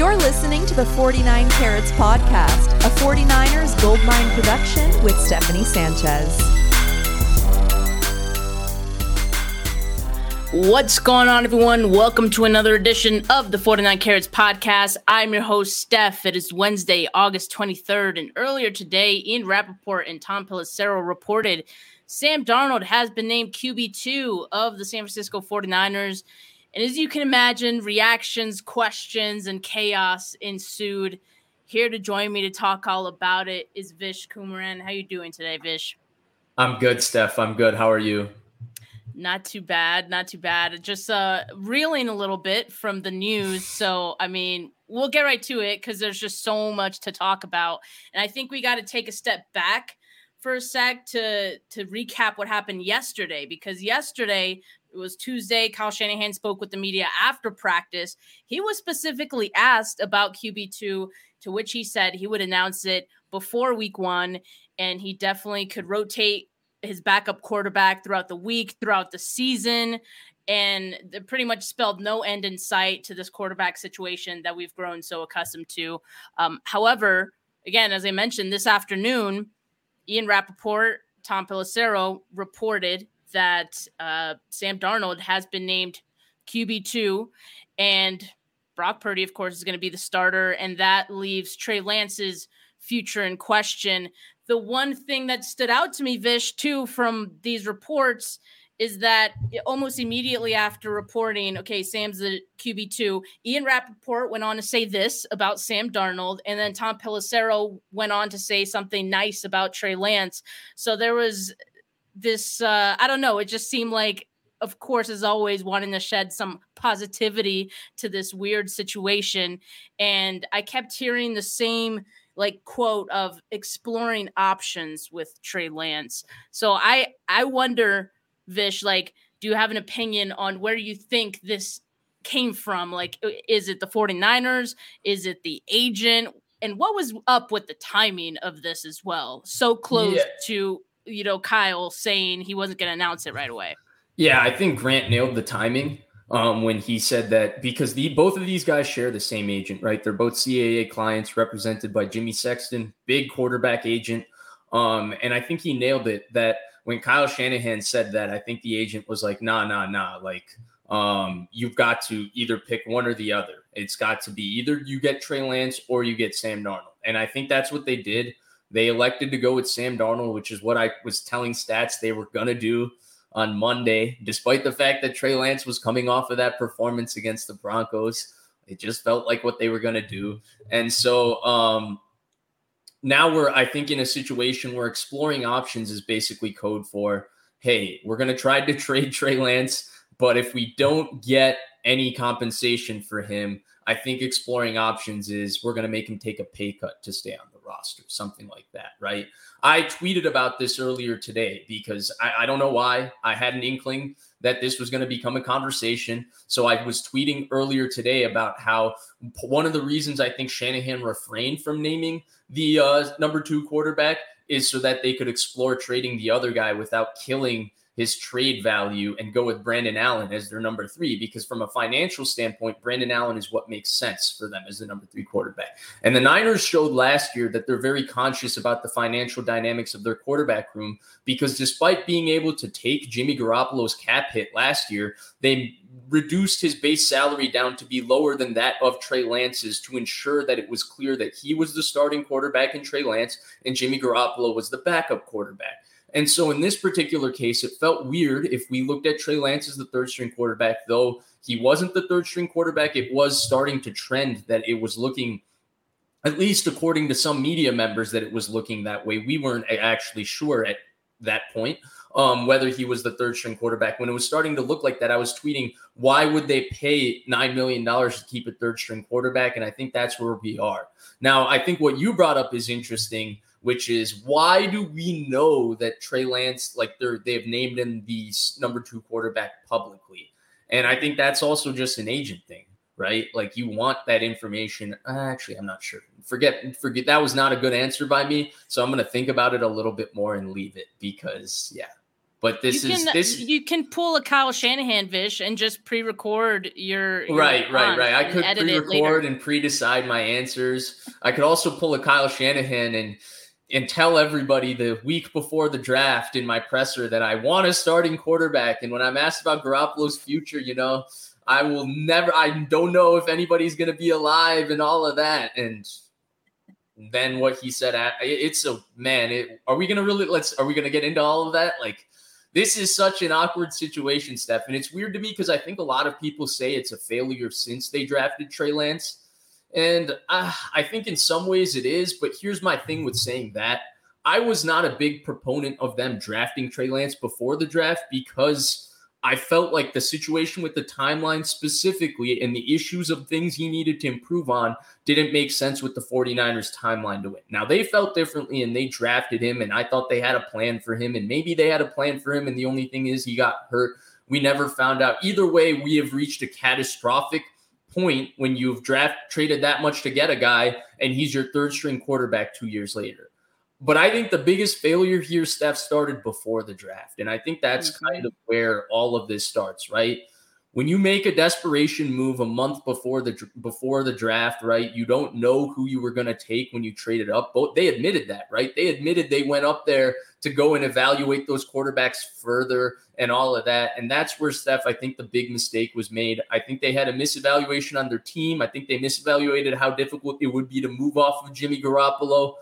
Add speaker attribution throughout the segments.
Speaker 1: You're listening to the 49 Carats Podcast, a 49ers Goldmine production with Stephanie Sanchez.
Speaker 2: What's going on, everyone? Welcome to another edition of the 49 Carats Podcast. I'm your host, Steph. It is Wednesday, August 23rd, and earlier today, Ian Rapoport and Tom Pelissero reported Sam Darnold has been named QB2 of the San Francisco 49ers. And as you can imagine, reactions, questions, and chaos ensued. Here to join me to talk all about it is Vish Kumaran. How are you doing today, Vish?
Speaker 3: I'm good, Steph. I'm good. How are you?
Speaker 2: Not too bad. Not too bad. Just uh reeling a little bit from the news. So I mean, we'll get right to it because there's just so much to talk about. And I think we got to take a step back for a sec to to recap what happened yesterday because yesterday it was Tuesday. Kyle Shanahan spoke with the media after practice. He was specifically asked about QB2, to which he said he would announce it before week one, and he definitely could rotate his backup quarterback throughout the week, throughout the season. And pretty much spelled no end in sight to this quarterback situation that we've grown so accustomed to. Um, however, again, as I mentioned this afternoon, Ian Rapoport, Tom Pelissero reported that uh, Sam Darnold has been named QB2, and Brock Purdy, of course, is going to be the starter, and that leaves Trey Lance's future in question. The one thing that stood out to me, Vish, too, from these reports is that almost immediately after reporting, okay, Sam's the QB2, Ian Rapoport went on to say this about Sam Darnold, and then Tom Pelissero went on to say something nice about Trey Lance. So there was this uh, I don't know, it just seemed like of course as always wanting to shed some positivity to this weird situation and I kept hearing the same like quote of exploring options with Trey Lance. So I I wonder Vish like do you have an opinion on where you think this came from? Like is it the 49ers? Is it the agent? And what was up with the timing of this as well? So close yeah. to you know, Kyle saying he wasn't going to announce it right away.
Speaker 3: Yeah, I think Grant nailed the timing um, when he said that because the both of these guys share the same agent, right? They're both CAA clients represented by Jimmy Sexton, big quarterback agent. Um, and I think he nailed it that when Kyle Shanahan said that, I think the agent was like, nah, nah, nah. Like, um, you've got to either pick one or the other. It's got to be either you get Trey Lance or you get Sam Darnold. And I think that's what they did. They elected to go with Sam Darnold, which is what I was telling stats they were going to do on Monday, despite the fact that Trey Lance was coming off of that performance against the Broncos. It just felt like what they were going to do. And so um, now we're, I think, in a situation where exploring options is basically code for hey, we're going to try to trade Trey Lance, but if we don't get any compensation for him, I think exploring options is we're going to make him take a pay cut to stay on roster, something like that, right? I tweeted about this earlier today because I, I don't know why. I had an inkling that this was going to become a conversation. So I was tweeting earlier today about how one of the reasons I think Shanahan refrained from naming the uh, number two quarterback is so that they could explore trading the other guy without killing his trade value and go with Brandon Allen as their number three because from a financial standpoint, Brandon Allen is what makes sense for them as the number three quarterback. And the Niners showed last year that they're very conscious about the financial dynamics of their quarterback room because despite being able to take Jimmy Garoppolo's cap hit last year, they reduced his base salary down to be lower than that of Trey Lance's to ensure that it was clear that he was the starting quarterback in Trey Lance and Jimmy Garoppolo was the backup quarterback. And so in this particular case, it felt weird if we looked at Trey Lance as the third string quarterback, though he wasn't the third string quarterback. It was starting to trend that it was looking, at least according to some media members, that it was looking that way. We weren't actually sure at that point um, whether he was the third string quarterback. When it was starting to look like that, I was tweeting, why would they pay $9 million to keep a third string quarterback? And I think that's where we are. Now, I think what you brought up is interesting which is why do we know that Trey Lance, like they're they've named him the number two quarterback publicly? And I think that's also just an agent thing, right? Like you want that information. Uh, actually, I'm not sure. Forget, forget that was not a good answer by me. So I'm gonna think about it a little bit more and leave it because yeah. But this
Speaker 2: you
Speaker 3: is
Speaker 2: can,
Speaker 3: this
Speaker 2: you can pull a Kyle Shanahan vish and just pre-record your, your
Speaker 3: right, right, right. I could pre-record and pre-decide my answers. I could also pull a Kyle Shanahan and and tell everybody the week before the draft in my presser that I want a starting quarterback. And when I'm asked about Garoppolo's future, you know, I will never. I don't know if anybody's going to be alive and all of that. And then what he said, it's a man. It, are we going to really let's? Are we going to get into all of that? Like this is such an awkward situation, Steph. And it's weird to me because I think a lot of people say it's a failure since they drafted Trey Lance. And uh, I think in some ways it is. But here's my thing with saying that I was not a big proponent of them drafting Trey Lance before the draft because I felt like the situation with the timeline specifically and the issues of things he needed to improve on didn't make sense with the 49ers timeline to win. Now they felt differently and they drafted him and I thought they had a plan for him and maybe they had a plan for him and the only thing is he got hurt. We never found out. Either way, we have reached a catastrophic point when you've draft traded that much to get a guy and he's your third string quarterback 2 years later. But I think the biggest failure here, Steph, started before the draft. And I think that's
Speaker 2: Mhm.
Speaker 3: kind of where all of this starts, right? When you make a desperation move a month before the before the draft, right? You don't know who you were going to take when you traded up. Both they admitted that, right? They admitted they went up there to go and evaluate those quarterbacks further and all of that. And that's where Steph, I think the big mistake was made. I think they had a misevaluation on their team. I think they misevaluated how difficult it would be to move off of Jimmy Garoppolo.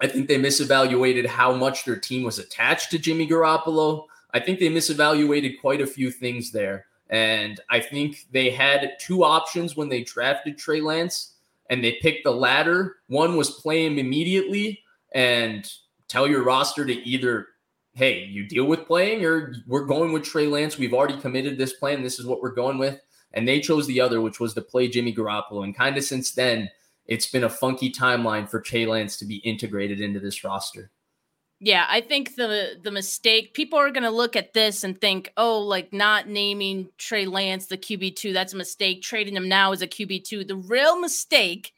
Speaker 3: I think they misevaluated how much their team was attached to Jimmy Garoppolo. I think they misevaluated quite a few things there. And I think they had two options when they drafted Trey Lance and they picked the latter. One was play him immediately and tell your roster to either, hey, you deal with playing or we're going with Trey Lance. We've already committed this plan. This is what we're going with. And they chose the other, which was to play Jimmy Garoppolo. And kind of since then, it's been a funky timeline for Trey Lance to be integrated into this roster.
Speaker 2: Yeah, I think the the mistake people are going to look at this and think, "Oh, like not naming Trey Lance the QB2, that's a mistake. Trading him now as a QB2. The real mistake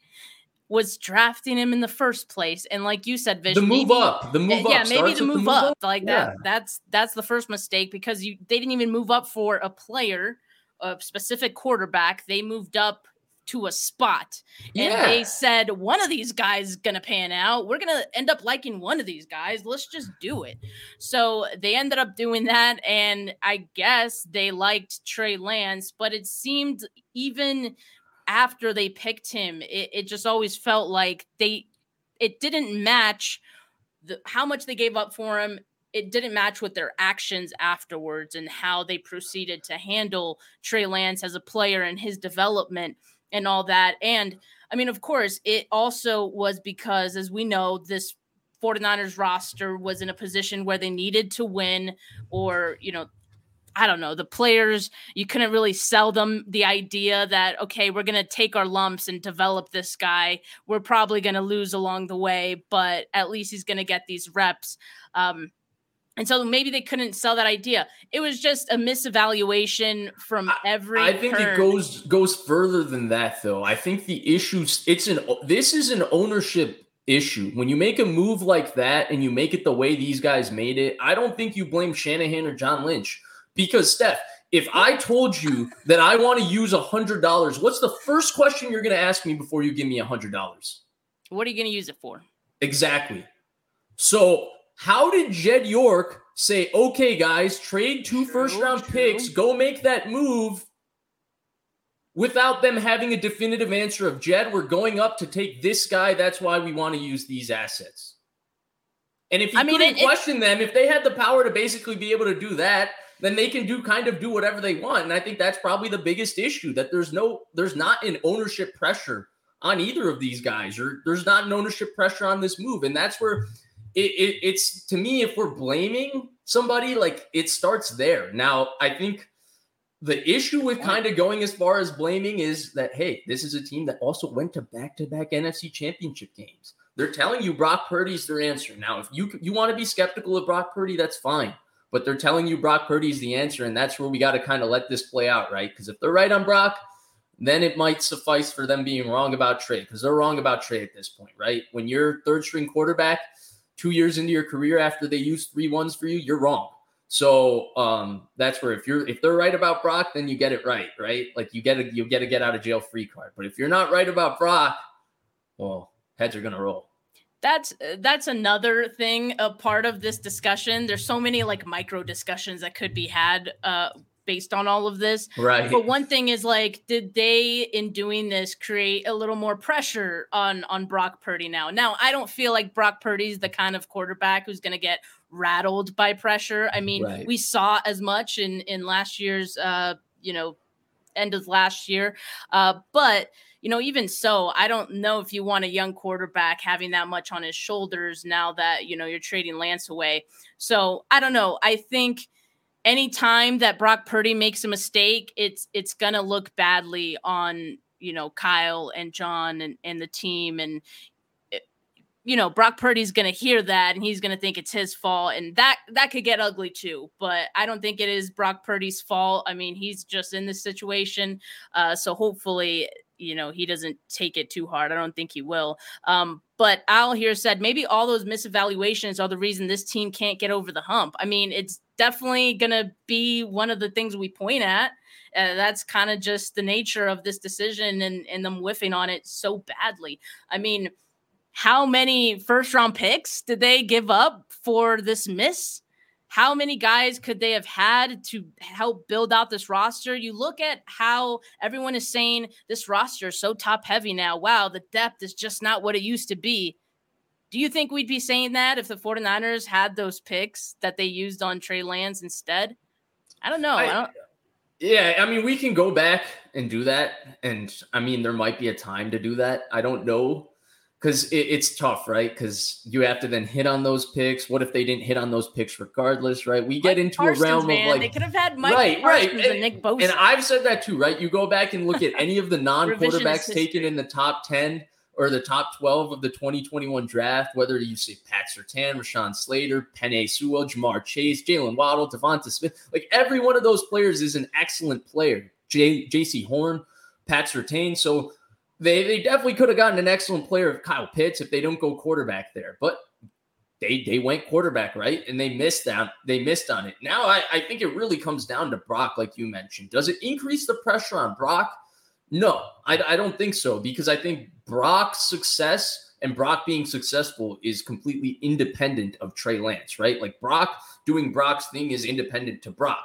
Speaker 2: was drafting him in the first place. And like you said, Vish,
Speaker 3: The move
Speaker 2: maybe-
Speaker 3: up, the move
Speaker 2: yeah,
Speaker 3: up,
Speaker 2: maybe
Speaker 3: starts
Speaker 2: the
Speaker 3: with
Speaker 2: move, up, like
Speaker 3: Yeah.
Speaker 2: that. That's that's the first mistake because you they didn't even move up for a player, a specific quarterback. They moved up to a spot, and
Speaker 3: Yeah.
Speaker 2: they said one of these guys is gonna pan out. We're gonna end up liking one of these guys. Let's just do it. So they ended up doing that, and I guess they liked Trey Lance, but it seemed even after they picked him, it, it just always felt like they it didn't match the, how much they gave up for him. It didn't match with their actions afterwards and how they proceeded to handle Trey Lance as a player and his development and all that. And I mean, of course, it also was because, as we know, this 49ers roster was in a position where they needed to win or, you know, I don't know, the players, you couldn't really sell them the idea that, okay, we're going to take our lumps and develop this guy. We're probably going to lose along the way, but at least he's going to get these reps. Um, and so maybe they couldn't sell that idea. It was just a misevaluation from every.
Speaker 3: I think
Speaker 2: turn.
Speaker 3: it goes goes further than that though. I think the issues. it's an this is an ownership issue. When you make a move like that and you make it the way these guys made it, I don't think you blame Shanahan or John Lynch because Steph, if I told you that I want to use a hundred dollars, what's the first question you're going to ask me before you give me a hundred dollars?
Speaker 2: What are you going to use it for?
Speaker 3: Exactly. So, how did Jed York say, okay, guys, trade two
Speaker 2: True,
Speaker 3: first round
Speaker 2: true.
Speaker 3: picks, go make that move without them having a definitive answer of Jed, we're going up to take this guy. That's why we want to use these assets. And if you
Speaker 2: I mean,
Speaker 3: couldn't
Speaker 2: it- it-
Speaker 3: question them, if they had the power to basically be able to do that, then they can do kind of do whatever they want. And I think that's probably the biggest issue that there's no, there's not an ownership pressure on either of these guys, or there's not an ownership pressure on this move. And that's where it, it, it's to me, if we're blaming somebody, like it starts there. Now, I think the issue with kind of going as far as blaming is that hey, this is a team that also went to back-to-back NFC championship games. They're telling you Brock Purdy's their answer. Now, if you you want to be skeptical of Brock Purdy, that's fine. But they're telling you Brock Purdy's the answer, and that's where we got to kind of let this play out, right? Because if they're right on Brock, then it might suffice for them being wrong about Trey, because they're wrong about Trey at this point, right? When you're third string quarterback, two years into your career after they use three ones for you, you're wrong. So um, that's where if you're if they're right about Brock, then you get it right, right? Like you get a you get a get out of jail free card. But if you're not right about Brock, well, heads are gonna roll
Speaker 2: that's that's another thing a part of this discussion there's so many like micro discussions that could be had uh based on all of this
Speaker 3: right
Speaker 2: but one thing is like did they in doing this create a little more pressure on on brock purdy now now i don't feel like brock purdy's the kind of quarterback who's going to get rattled by pressure i mean right. we saw as much in in last year's uh you know end of last year uh but you know, even so, I don't know if you want a young quarterback having that much on his shoulders now that, you know, you're trading Lance away. So I don't know. I think anytime that Brock Purdy makes a mistake, it's it's gonna look badly on, you know, Kyle and John and, and the team. And eh, you know, Brock Purdy's going to hear that and he's going to think it's his fault and that that could get ugly too. But I don't think it is Brock Purdy's fault. I mean, he's just in this situation. Uh, so hopefully you know he doesn't take it too hard. I don't think he will. Um, but Al here said maybe all those misevaluations are the reason this team can't get over the hump. I mean, it's definitely gonna be one of the things we point at. Uh, that's kind of just the nature of this decision and and them whiffing on it so badly. I mean, how many first round picks did they give up for this miss? how many guys could they have had to help build out this roster? You look at how everyone is saying this roster is so top heavy now. Wow, the depth is just not what it used to be. Do you think we'd be saying that if the 49ers had those picks that they used on Trey Lance instead? I don't know. I, I don't...
Speaker 3: Yeah, I mean, we can go back and do that. And I mean, there might be a time to do that. I don't know because it, it's tough, right? Because you have to then hit on those picks. What if they didn't hit on those picks regardless, right? We get into Parsons, a realm man. of like
Speaker 2: they could have had Mike right, Parsons right, and, and Nick Bosa.
Speaker 3: And I've said that too, right? You go back and look at any of the non-quarterbacks taken in the top ten or the top 12 of the 2021 draft, whether you say Pat Surtain, Rashawn Slater, Penei Sewell, Ja'Marr Chase, Jaylen Waddle, Devonta Smith, like every one of those players is an excellent player. J- Jaycee Horn, Pat Surtain. So they they definitely could have gotten an excellent player of Kyle Pitts if they don't go quarterback there. But they they went quarterback, right? And they missed out. They missed on it. Now I, I think it really comes down to Brock, like you mentioned. Does it increase the pressure on Brock? No, I, I don't think so because I think Brock's success and Brock being successful is completely independent of Trey Lance, right? Like Brock doing Brock's thing is independent to Brock.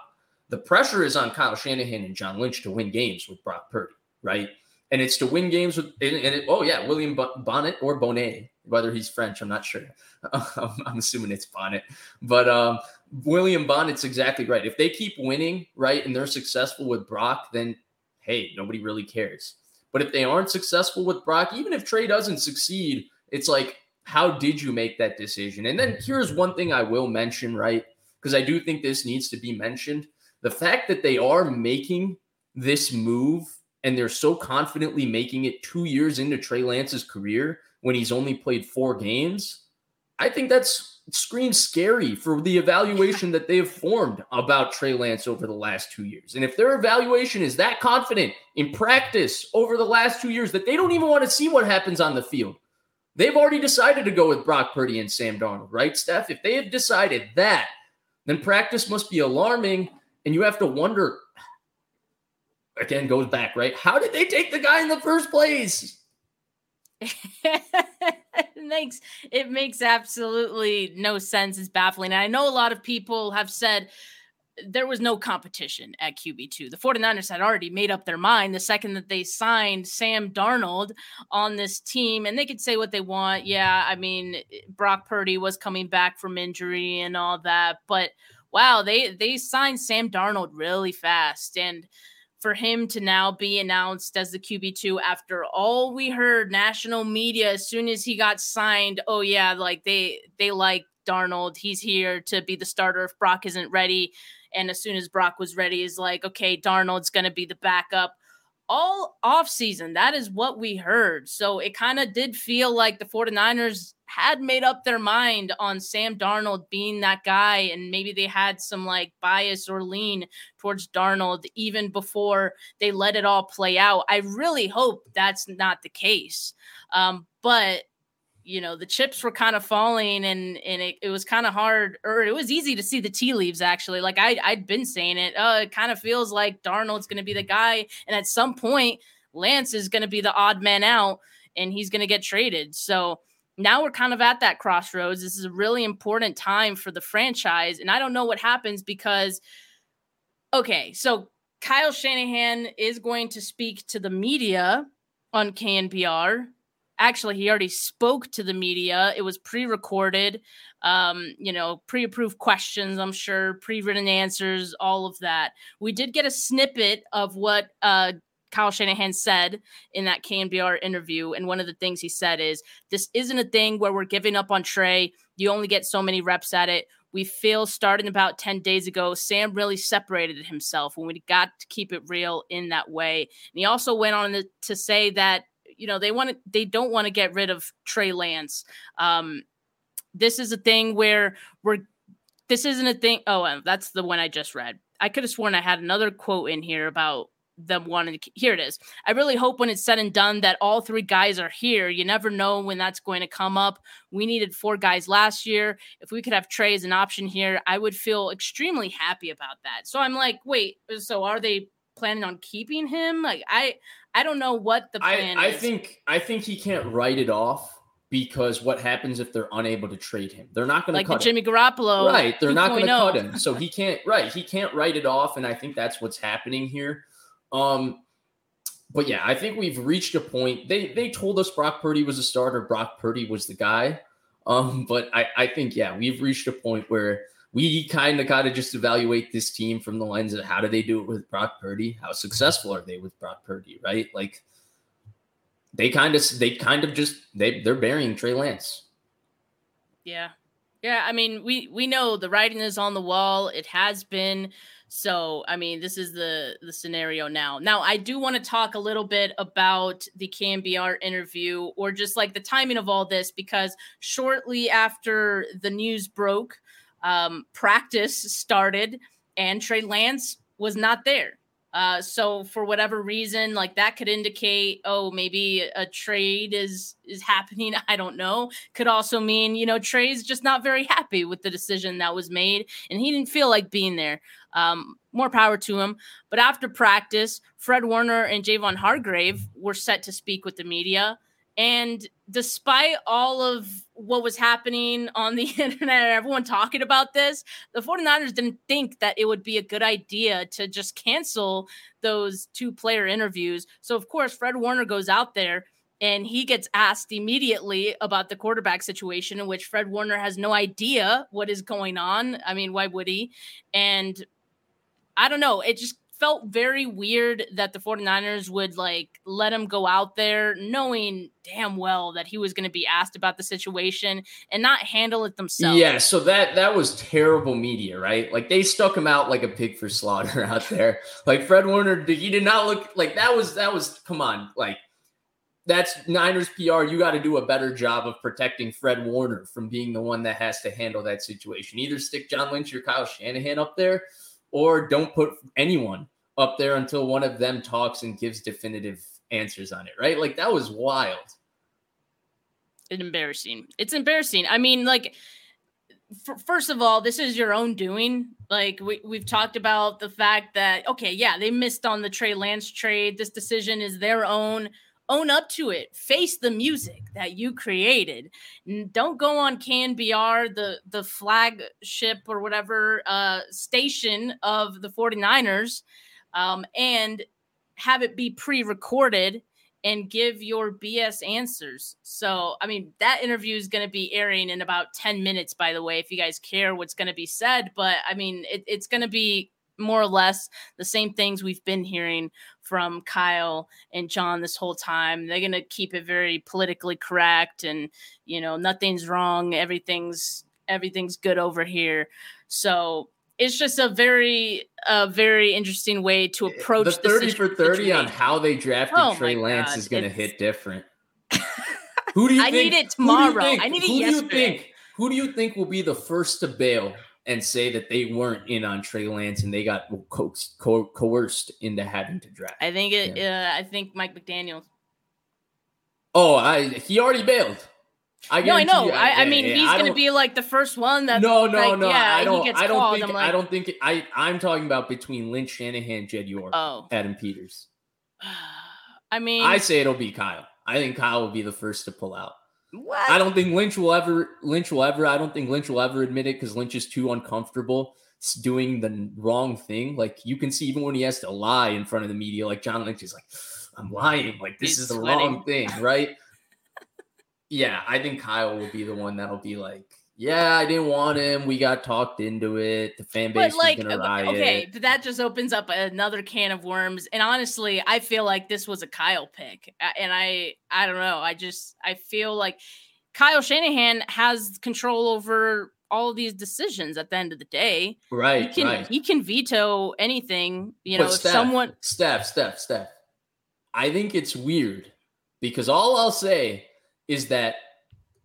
Speaker 3: The pressure is on Kyle Shanahan and John Lynch to win games with Brock Purdy, right? and it's to win games with and, it, oh yeah william bonnet or bonnet whether he's french i'm not sure i'm assuming it's bonnet but um, william bonnet's exactly right if they keep winning right and they're successful with brock then hey nobody really cares. But if they aren't successful with brock even if trey doesn't succeed it's like how did you make that decision? And then here's one thing i will mention right? Because i do think this needs to be mentioned. The fact that they are making this move and they're so confidently making it two years into Trey Lance's career when he's only played four games, I think that's screams scary for the evaluation that they have formed about Trey Lance over the last two years. And if their evaluation is that confident in practice over the last two years that they don't even want to see what happens on the field, they've already decided to go with Brock Purdy and Sam Darnold, right, Steph? If they have decided that, then practice must be alarming. And you have to wonder again goes back, right? How did they take the guy in the first place?
Speaker 2: it makes it makes absolutely no sense. It's baffling. And I know a lot of people have said there was no competition at QB2. The 49ers had already made up their mind the second that they signed Sam Darnold on this team. And they could say what they want. Yeah, I mean, Brock Purdy was coming back from injury and all that. But wow, they they signed Sam Darnold really fast. And for him to now be announced as the QB2 after all we heard national media as soon as he got signed. Oh yeah, like they they like Darnold. He's here to be the starter if Brock isn't ready. And as soon as Brock was ready, is like, okay, Darnold's gonna be the backup. All off season, that is what we heard. So it kind of did feel like the 49ers had made up their mind on Sam Darnold being that guy, and maybe they had some like bias or lean towards Darnold even before they let it all play out. I really hope that's not the case. Um, but you know the chips were kind of falling and and it, it was kind of hard or it was easy to see the tea leaves actually like I, i'd been saying it uh, it kind of feels like darnold's going to be the guy and at some point lance is going to be the odd man out and he's going to get traded so now we're kind of at that crossroads. This is a really important time for the franchise and i don't know what happens because okay so kyle shanahan is going to speak to the media on knbr actually he already spoke to the media. It was pre-recorded um, you know pre-approved questions i'm sure pre-written answers all of that. We did get a snippet of what uh, Kyle Shanahan said in that KNBR interview. And one of the things he said is this isn't a thing where we're giving up on Trey. You only get so many reps at it. We feel starting about 10 days ago, Sam really separated himself when we got to keep it real in that way. And he also went on to say that you know they want to they don't want to get rid of Trey Lance. Um, this is a thing where we're this isn't a thing. Oh, that's the one I just read. I could have sworn I had another quote in here about them wanting to here it is i really hope when it's said and done that all three guys are here you never know when that's going to come up we needed four guys last year if we could have trey as an option here i would feel extremely happy about that so i'm like wait so are they planning on keeping him like i I don't know what the plan
Speaker 3: I,
Speaker 2: I
Speaker 3: think I think he can't write it off because what happens if they're unable to trade him? They're not going to
Speaker 2: like
Speaker 3: cut
Speaker 2: Jimmy Garoppolo,
Speaker 3: right? They're not going to cut
Speaker 2: oh.
Speaker 3: him, so he can't. Right, he can't write it off, and I think that's what's happening here. Um, but yeah, I think we've reached a point. They they told us Brock Purdy was a starter. Brock Purdy was the guy. Um, but I I think yeah, we've reached a point where we kind of got to just evaluate this team from the lens of how do they do it with Brock Purdy? How successful are they with Brock Purdy? Right? Like they kind of they kind of just they they're burying Trey Lance.
Speaker 2: Yeah. Yeah, I mean, we we know the writing is on the wall. It has been. So, I mean, this is the the scenario now. Now, I do want to talk a little bit about the KNBR interview or just like the timing of all this because shortly after the news broke, um, practice started and Trey Lance was not there. Uh, so for whatever reason, like that could indicate, oh, maybe a trade is is happening. I don't know. Could also mean, you know, Trey's just not very happy with the decision that was made, and he didn't feel like being there. Um, more power to him. But after practice, Fred Warner and Javon Hargrave were set to speak with the media. And despite all of what was happening on the internet, and everyone talking about this, the 49ers didn't think that it would be a good idea to just cancel those two player interviews. So, of course, Fred Warner goes out there and he gets asked immediately about the quarterback situation, in which Fred Warner has no idea what is going on. I mean, why would he? And I don't know. It just felt very weird that the 49ers would like let him go out there knowing damn well that he was going to be asked about the situation and not handle it themselves.
Speaker 3: Yeah, so that that was terrible media, right? Like they stuck him out like a pig for slaughter out there. like Fred Warner, did he did not look like that was that was come on, like that's Niners PR. You got to do a better job of protecting Fred Warner from being the one that has to handle that situation. Either stick John Lynch or Kyle Shanahan up there or don't put anyone up there until one of them talks and gives definitive answers on it, right? Like that was wild.
Speaker 2: It's embarrassing. It's embarrassing. I mean, like, f- first of all, this is your own doing. Like, we, we've talked about the fact that, okay, yeah, they missed on the Trey Lance trade. This decision is their own own up to it face the music that you created. Don't go on knbr the the flagship or whatever uh station of the 49ers um and have it be pre-recorded and give your bs answers. So i mean that interview is going to be airing in about 10 minutes by the way if you guys care what's going to be said but i mean it, it's going to be more or less the same things we've been hearing from Kyle and John this whole time. They're going to keep it very politically correct and you know nothing's wrong, everything's everything's good over here. So it's just a very a very interesting way to eh, eh, approach
Speaker 3: the 30 for 30 on how they drafted oh Trey Lance God, is going to hit different.
Speaker 2: who do you think I think, need it tomorrow. I need it who yesterday.
Speaker 3: Do you think, who do you think will be the first to bail and say that they weren't in on Trey Lance and they got coaxed, co- coerced into having to draft.
Speaker 2: I think it. Yeah. Uh, I think Mike McDaniel.
Speaker 3: Oh, I he already bailed. I
Speaker 2: no, I know.
Speaker 3: you-
Speaker 2: I, I
Speaker 3: yeah,
Speaker 2: mean,
Speaker 3: yeah,
Speaker 2: he's going to be like the first one that.
Speaker 3: No, no,
Speaker 2: like,
Speaker 3: no.
Speaker 2: Yeah,
Speaker 3: I don't. I don't
Speaker 2: called.
Speaker 3: think.
Speaker 2: I'm like,
Speaker 3: I don't think. I I'm talking about between Lynch, Shanahan, Jed York,
Speaker 2: Oh,
Speaker 3: Adam Peters.
Speaker 2: I mean,
Speaker 3: I say it'll be Kyle. I think Kyle will be the first to pull out.
Speaker 2: What?
Speaker 3: I don't think Lynch will ever. Lynch will ever. I don't think Lynch will ever admit it because Lynch is too uncomfortable doing the wrong thing. Like you can see, even when he has to lie in front of the media, like John Lynch is like, "I'm lying. Like this
Speaker 2: He's
Speaker 3: is the
Speaker 2: sweating.
Speaker 3: wrong thing, right?" yeah, I think Kyle will be the one that'll be like, "Yeah, I didn't want him. We got talked into it. The fan base
Speaker 2: but like,
Speaker 3: was gonna riot."
Speaker 2: okay, but that just opens up another can of worms. And honestly, I feel like this was a Kyle pick, and I, I don't know. I just, I feel like Kyle Shanahan has control over all of these decisions. At the end of the day, he
Speaker 3: right,
Speaker 2: can,
Speaker 3: right.
Speaker 2: he can veto anything. You
Speaker 3: But
Speaker 2: know, if
Speaker 3: Steph,
Speaker 2: someone.
Speaker 3: Steph, Steph, Steph. I think it's weird because all I'll say is that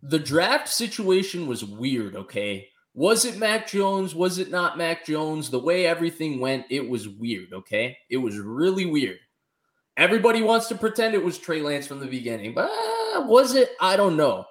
Speaker 3: the draft situation was weird, okay? Was it Mac Jones? Was it not Mac Jones? The way everything went, it was weird, okay? It was really weird. Everybody wants to pretend it was Trey Lance from the beginning, but uh, was it? I don't know.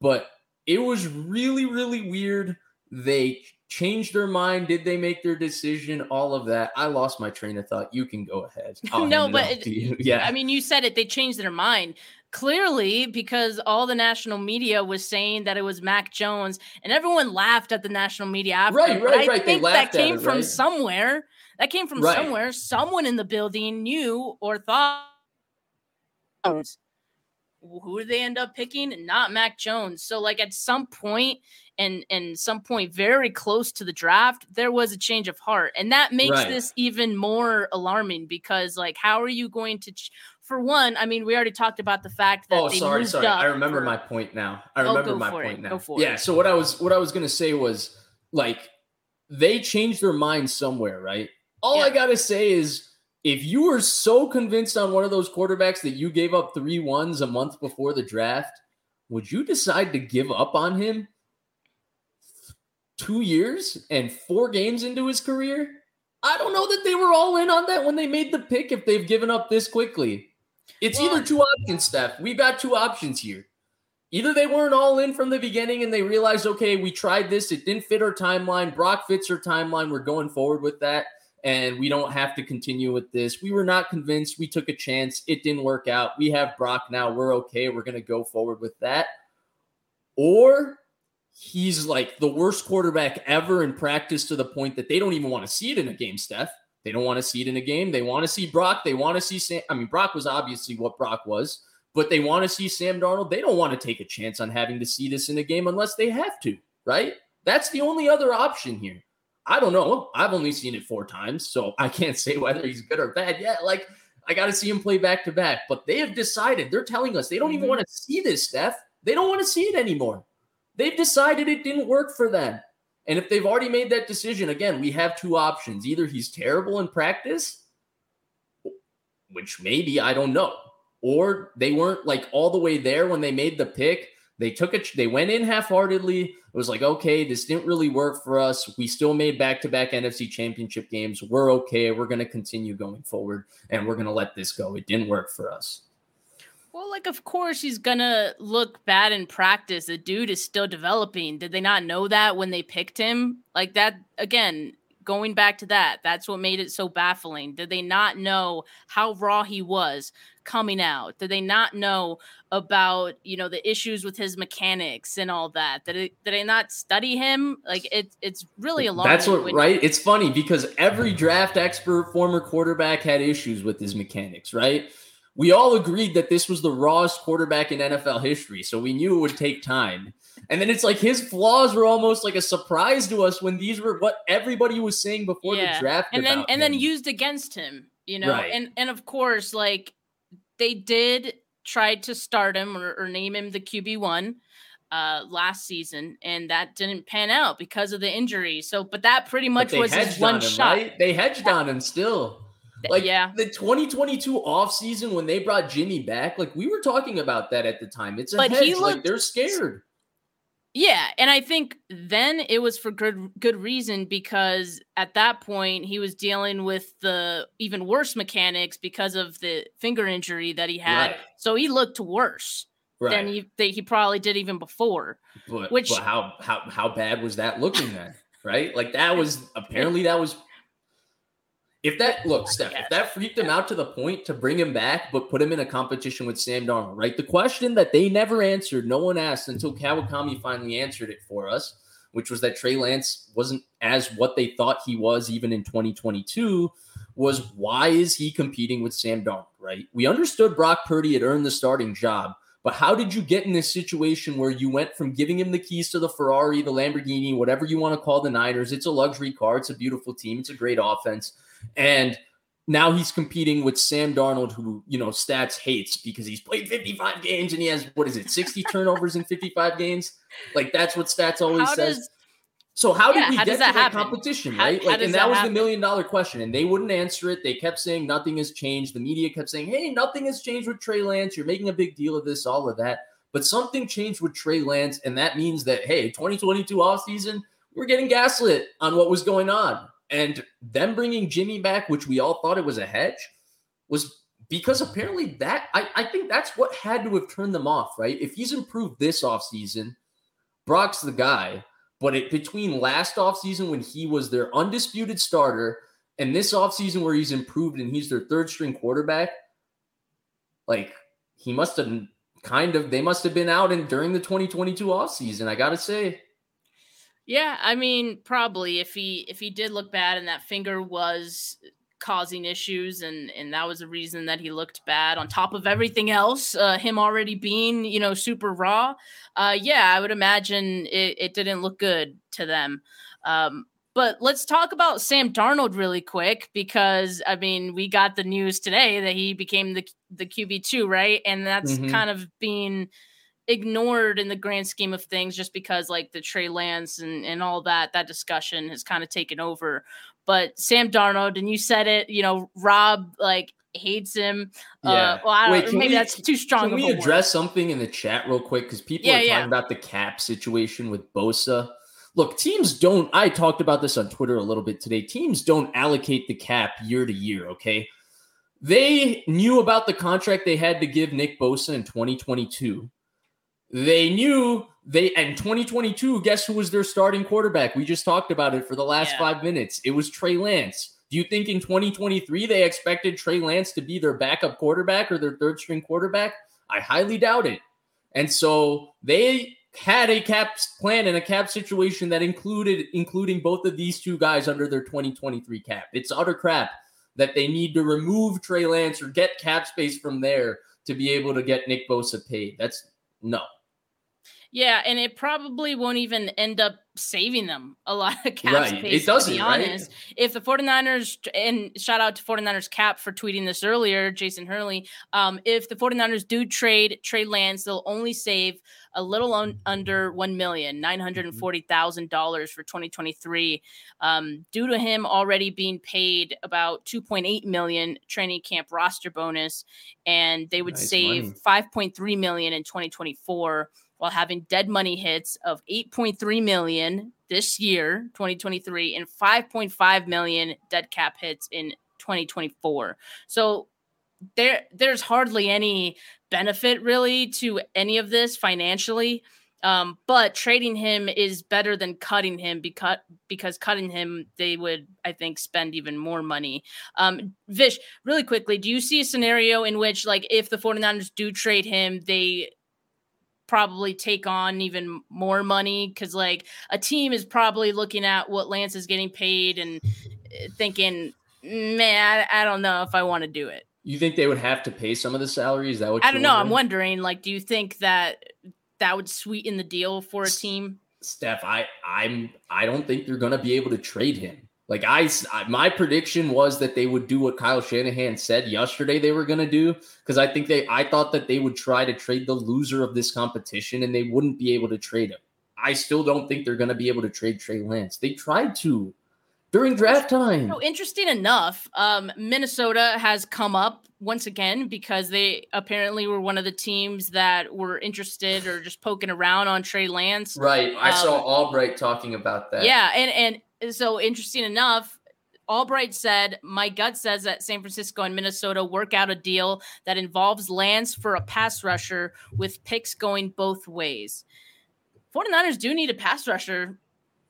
Speaker 3: But it was really, really weird. They changed their mind. Did they make their decision? All of that. I lost my train of thought. You can go ahead.
Speaker 2: No, but it-
Speaker 3: yeah,
Speaker 2: I mean, you said it. They changed their mind clearly because all the national media was saying that it was Mac Jones, and everyone laughed at the national media after.
Speaker 3: Right, right,
Speaker 2: I
Speaker 3: right. They
Speaker 2: think that came
Speaker 3: it,
Speaker 2: from
Speaker 3: right?
Speaker 2: somewhere. That came from
Speaker 3: Right.
Speaker 2: somewhere. Someone in the building knew or thought. Who did they end up picking? Not Mac Jones. So, like at some point, and and some point very close to the draft, there was a change of heart, and that makes
Speaker 3: Right.
Speaker 2: this even more alarming because, like, how are you going to? Ch- for one, I mean, we already talked about the fact that
Speaker 3: Oh,
Speaker 2: they
Speaker 3: sorry, sorry. I remember
Speaker 2: for-
Speaker 3: my point now. I
Speaker 2: Oh,
Speaker 3: remember
Speaker 2: go
Speaker 3: my
Speaker 2: for it.
Speaker 3: point now. Yeah. So what I was what I was gonna say was like they changed their mind somewhere, right? All I gotta say is if you were so convinced on one of those quarterbacks that you gave up three ones a month before the draft, would you decide to give up on him two years and four games into his career? I don't know that they were all in on that when they made the pick if they've given up this quickly. It's
Speaker 2: Well-
Speaker 3: either two options, Steph. We've got two options here. Either they weren't all in from the beginning and they realized, okay, we tried this, it didn't fit our timeline. Brock fits our timeline. We're going forward with that, and we don't have to continue with this. We were not convinced. We took a chance. It didn't work out. We have Brock now. We're okay. We're going to go forward with that. Or he's like the worst quarterback ever in practice to the point that they don't even want to see it in a game, Steph. They don't want to see it in a game. They want to see Brock. They want to see Sam. I mean, Brock was obviously what Brock was, but they want to see Sam Darnold. They don't want to take a chance on having to see this in a game unless they have to, right? That's the only other option here. I don't know. I've only seen it four times, so I can't say whether he's good or bad yet. Like, I got to see him play back to back, but they have decided, they're telling us they don't even
Speaker 2: Mhm.
Speaker 3: want to see this, Steph. They don't want to see it anymore. They've decided it didn't work for them. And if they've already made that decision, again, we have two options. Either he's terrible in practice, which maybe I don't know, or they weren't like all the way there when they made the pick. They took it, they went in half heartedly. It was like, okay, this didn't really work for us. We still made back to back NFC championship games. We're okay. We're going to continue going forward and we're going to let this go. It didn't work for us.
Speaker 2: Well, like, of course he's gonna look bad in practice. The dude is still developing. Did they not know that when they picked him? Like that again, going back to that, that's what made it so baffling. Did they not know how raw he was coming out? Did they not know about you know the issues with his mechanics and all that? Did it, did they not study him? Like it, it's really alarming.
Speaker 3: That's what, right? It's funny because every draft expert, former quarterback, had issues with his mechanics, right? We all agreed that this was the rawest quarterback in NFL history, so we knew it would take time. And then it's like his flaws were almost like a surprise to us when these were what everybody was saying before
Speaker 2: Yeah.
Speaker 3: the draft.
Speaker 2: and then and then used against him you know
Speaker 3: Right.
Speaker 2: and and of course like they did try to start him or, or name him the qb1 uh last season and that didn't pan out because of the injury so but that pretty much was his
Speaker 3: hedged
Speaker 2: one
Speaker 3: on him,
Speaker 2: shot
Speaker 3: right? They hedged on him still. Like
Speaker 2: yeah
Speaker 3: the 2022 offseason when they brought Jimmy back, like we were talking about that at the time. It's a
Speaker 2: But
Speaker 3: hedge.
Speaker 2: he
Speaker 3: like they're scared.
Speaker 2: Yeah, and I think then it was for good good reason because at that point he was dealing with the even worse mechanics because of the finger injury that he had.
Speaker 3: Right.
Speaker 2: So he looked worse. right. than he he probably did even before.
Speaker 3: But, which but how how how bad was that looking then? right? Like that was apparently that was if that look, Steph, if that freaked him out to the point to bring him back, but put him in a competition with Sam Darnold, right? The question that they never answered, no one asked until Kawakami finally answered it for us, which was that Trey Lance wasn't as what they thought he was even in 2022, was why is he competing with Sam Darnold, right? We understood Brock Purdy had earned the starting job, but how did you get in this situation where you went from giving him the keys to the Ferrari, the Lamborghini, whatever you want to call the Niners? It's a luxury car, it's a beautiful team, it's a great offense and now he's competing with Sam Darnold, who, you know, stats hates because he's played 55 games and he has, what is it, 60 turnovers in 55 games? Like, that's what stats always how says. Does, so, how yeah, did we how get to that, that competition, right? How, like, and that, that was happen? the million dollar question. And they wouldn't answer it. They kept saying nothing has changed. The media kept saying, hey, nothing has changed with Trey Lance. You're making a big deal of this, all of that. But something changed with Trey Lance. And that means that, hey, 2022 offseason, we're getting gaslit on what was going on. And them bringing Jimmy back, which we all thought it was a hedge, was because apparently that I, I think that's what had to have turned them off, right? If he's improved this offseason, Brock's the guy. But it, between last offseason when he was their undisputed starter and this offseason where he's improved and he's their third string quarterback, like he must have kind of they must have been out and during the 2022 offseason, I gotta say.
Speaker 2: Yeah, I mean, probably if he if he did look bad and that finger was causing issues and and that was the reason that he looked bad on top of everything else uh, him already being you know super raw uh, yeah i would imagine it, it didn't look good to them um, but let's talk about sam darnold really quick because i mean we got the news today that he became the the qb2 right and that's mm-hmm. kind of being ignored in the grand scheme of things just because like the Trey Lance and, and all that that discussion has kind of taken over. But Sam Darnold, and you said it, you know, Rob like hates him. Uh, yeah. Uh, well, I Wait, maybe we, that's too strong.
Speaker 3: Can we address word. something in the chat real quick? Because people yeah, are talking yeah. about the cap situation with Bosa. Look, teams don't. I talked about this on Twitter a little bit today. Teams don't allocate the cap year to year. Okay. They knew about the contract they had to give Nick Bosa in 2022 they knew they and 2022 guess who was their starting quarterback? We just talked about it for the last yeah. five minutes. It was trey lance. Do you think in 2023 they expected trey lance to be their backup quarterback or their third string quarterback? I highly doubt it. And so they had a cap plan and a cap situation that included including both of these two guys under their 2023 cap. It's utter crap that they need to remove trey lance or get cap space from there to be able to get nick bosa paid. That's no
Speaker 2: yeah, and it probably won't even end up saving them a lot of cap right. space.
Speaker 3: It doesn't, to be honest.
Speaker 2: Right? If the 49ers, and shout out to 49ers Cap for tweeting this earlier, Jason Hurley. Um, if the 49ers do trade Trey Lance, they'll only save a little un- under $1 million, $940,000 for 2023, um, due to him already being paid about 2.8 million training camp roster bonus. And they would nice save 5.3 million in 2024 while having dead money hits of 8.3 million this year, 2023, and 5.5 million dead cap hits in 2024. So there there's hardly any benefit really to any of this financially. Um, but trading him is better than cutting him because because cutting him they would I think spend even more money. Um, Vish, really quickly, do you see a scenario in which like if the 49ers do trade him, they probably take on even more money because like a team is probably looking at what Lance is getting paid and eh, thinking, man, I, I don't know if I want to do it.
Speaker 3: You think they would have to pay some of the salaries? That would
Speaker 2: I don't know. I'm wondering, like, do you think that that would sweeten the deal for a team?
Speaker 3: Steph, I I'm I don't think they're gonna be able to trade him. Like I, my prediction was that they would do what Kyle Shanahan said yesterday they were going to do because I think they, I thought that they would try to trade the loser of this competition and they wouldn't be able to trade him. I still don't think they're going to be able to trade Trey Lance. They tried to during draft time.
Speaker 2: So interesting enough, um, Minnesota has come up once again because they apparently were one of the teams that were interested or just poking around on Trey Lance.
Speaker 3: Right, I um, saw Albright talking about that.
Speaker 2: Yeah, and and so interesting enough, Albright said, My gut says that San Francisco and Minnesota work out a deal that involves Lance for a pass rusher with picks going both ways. 49ers do need a pass rusher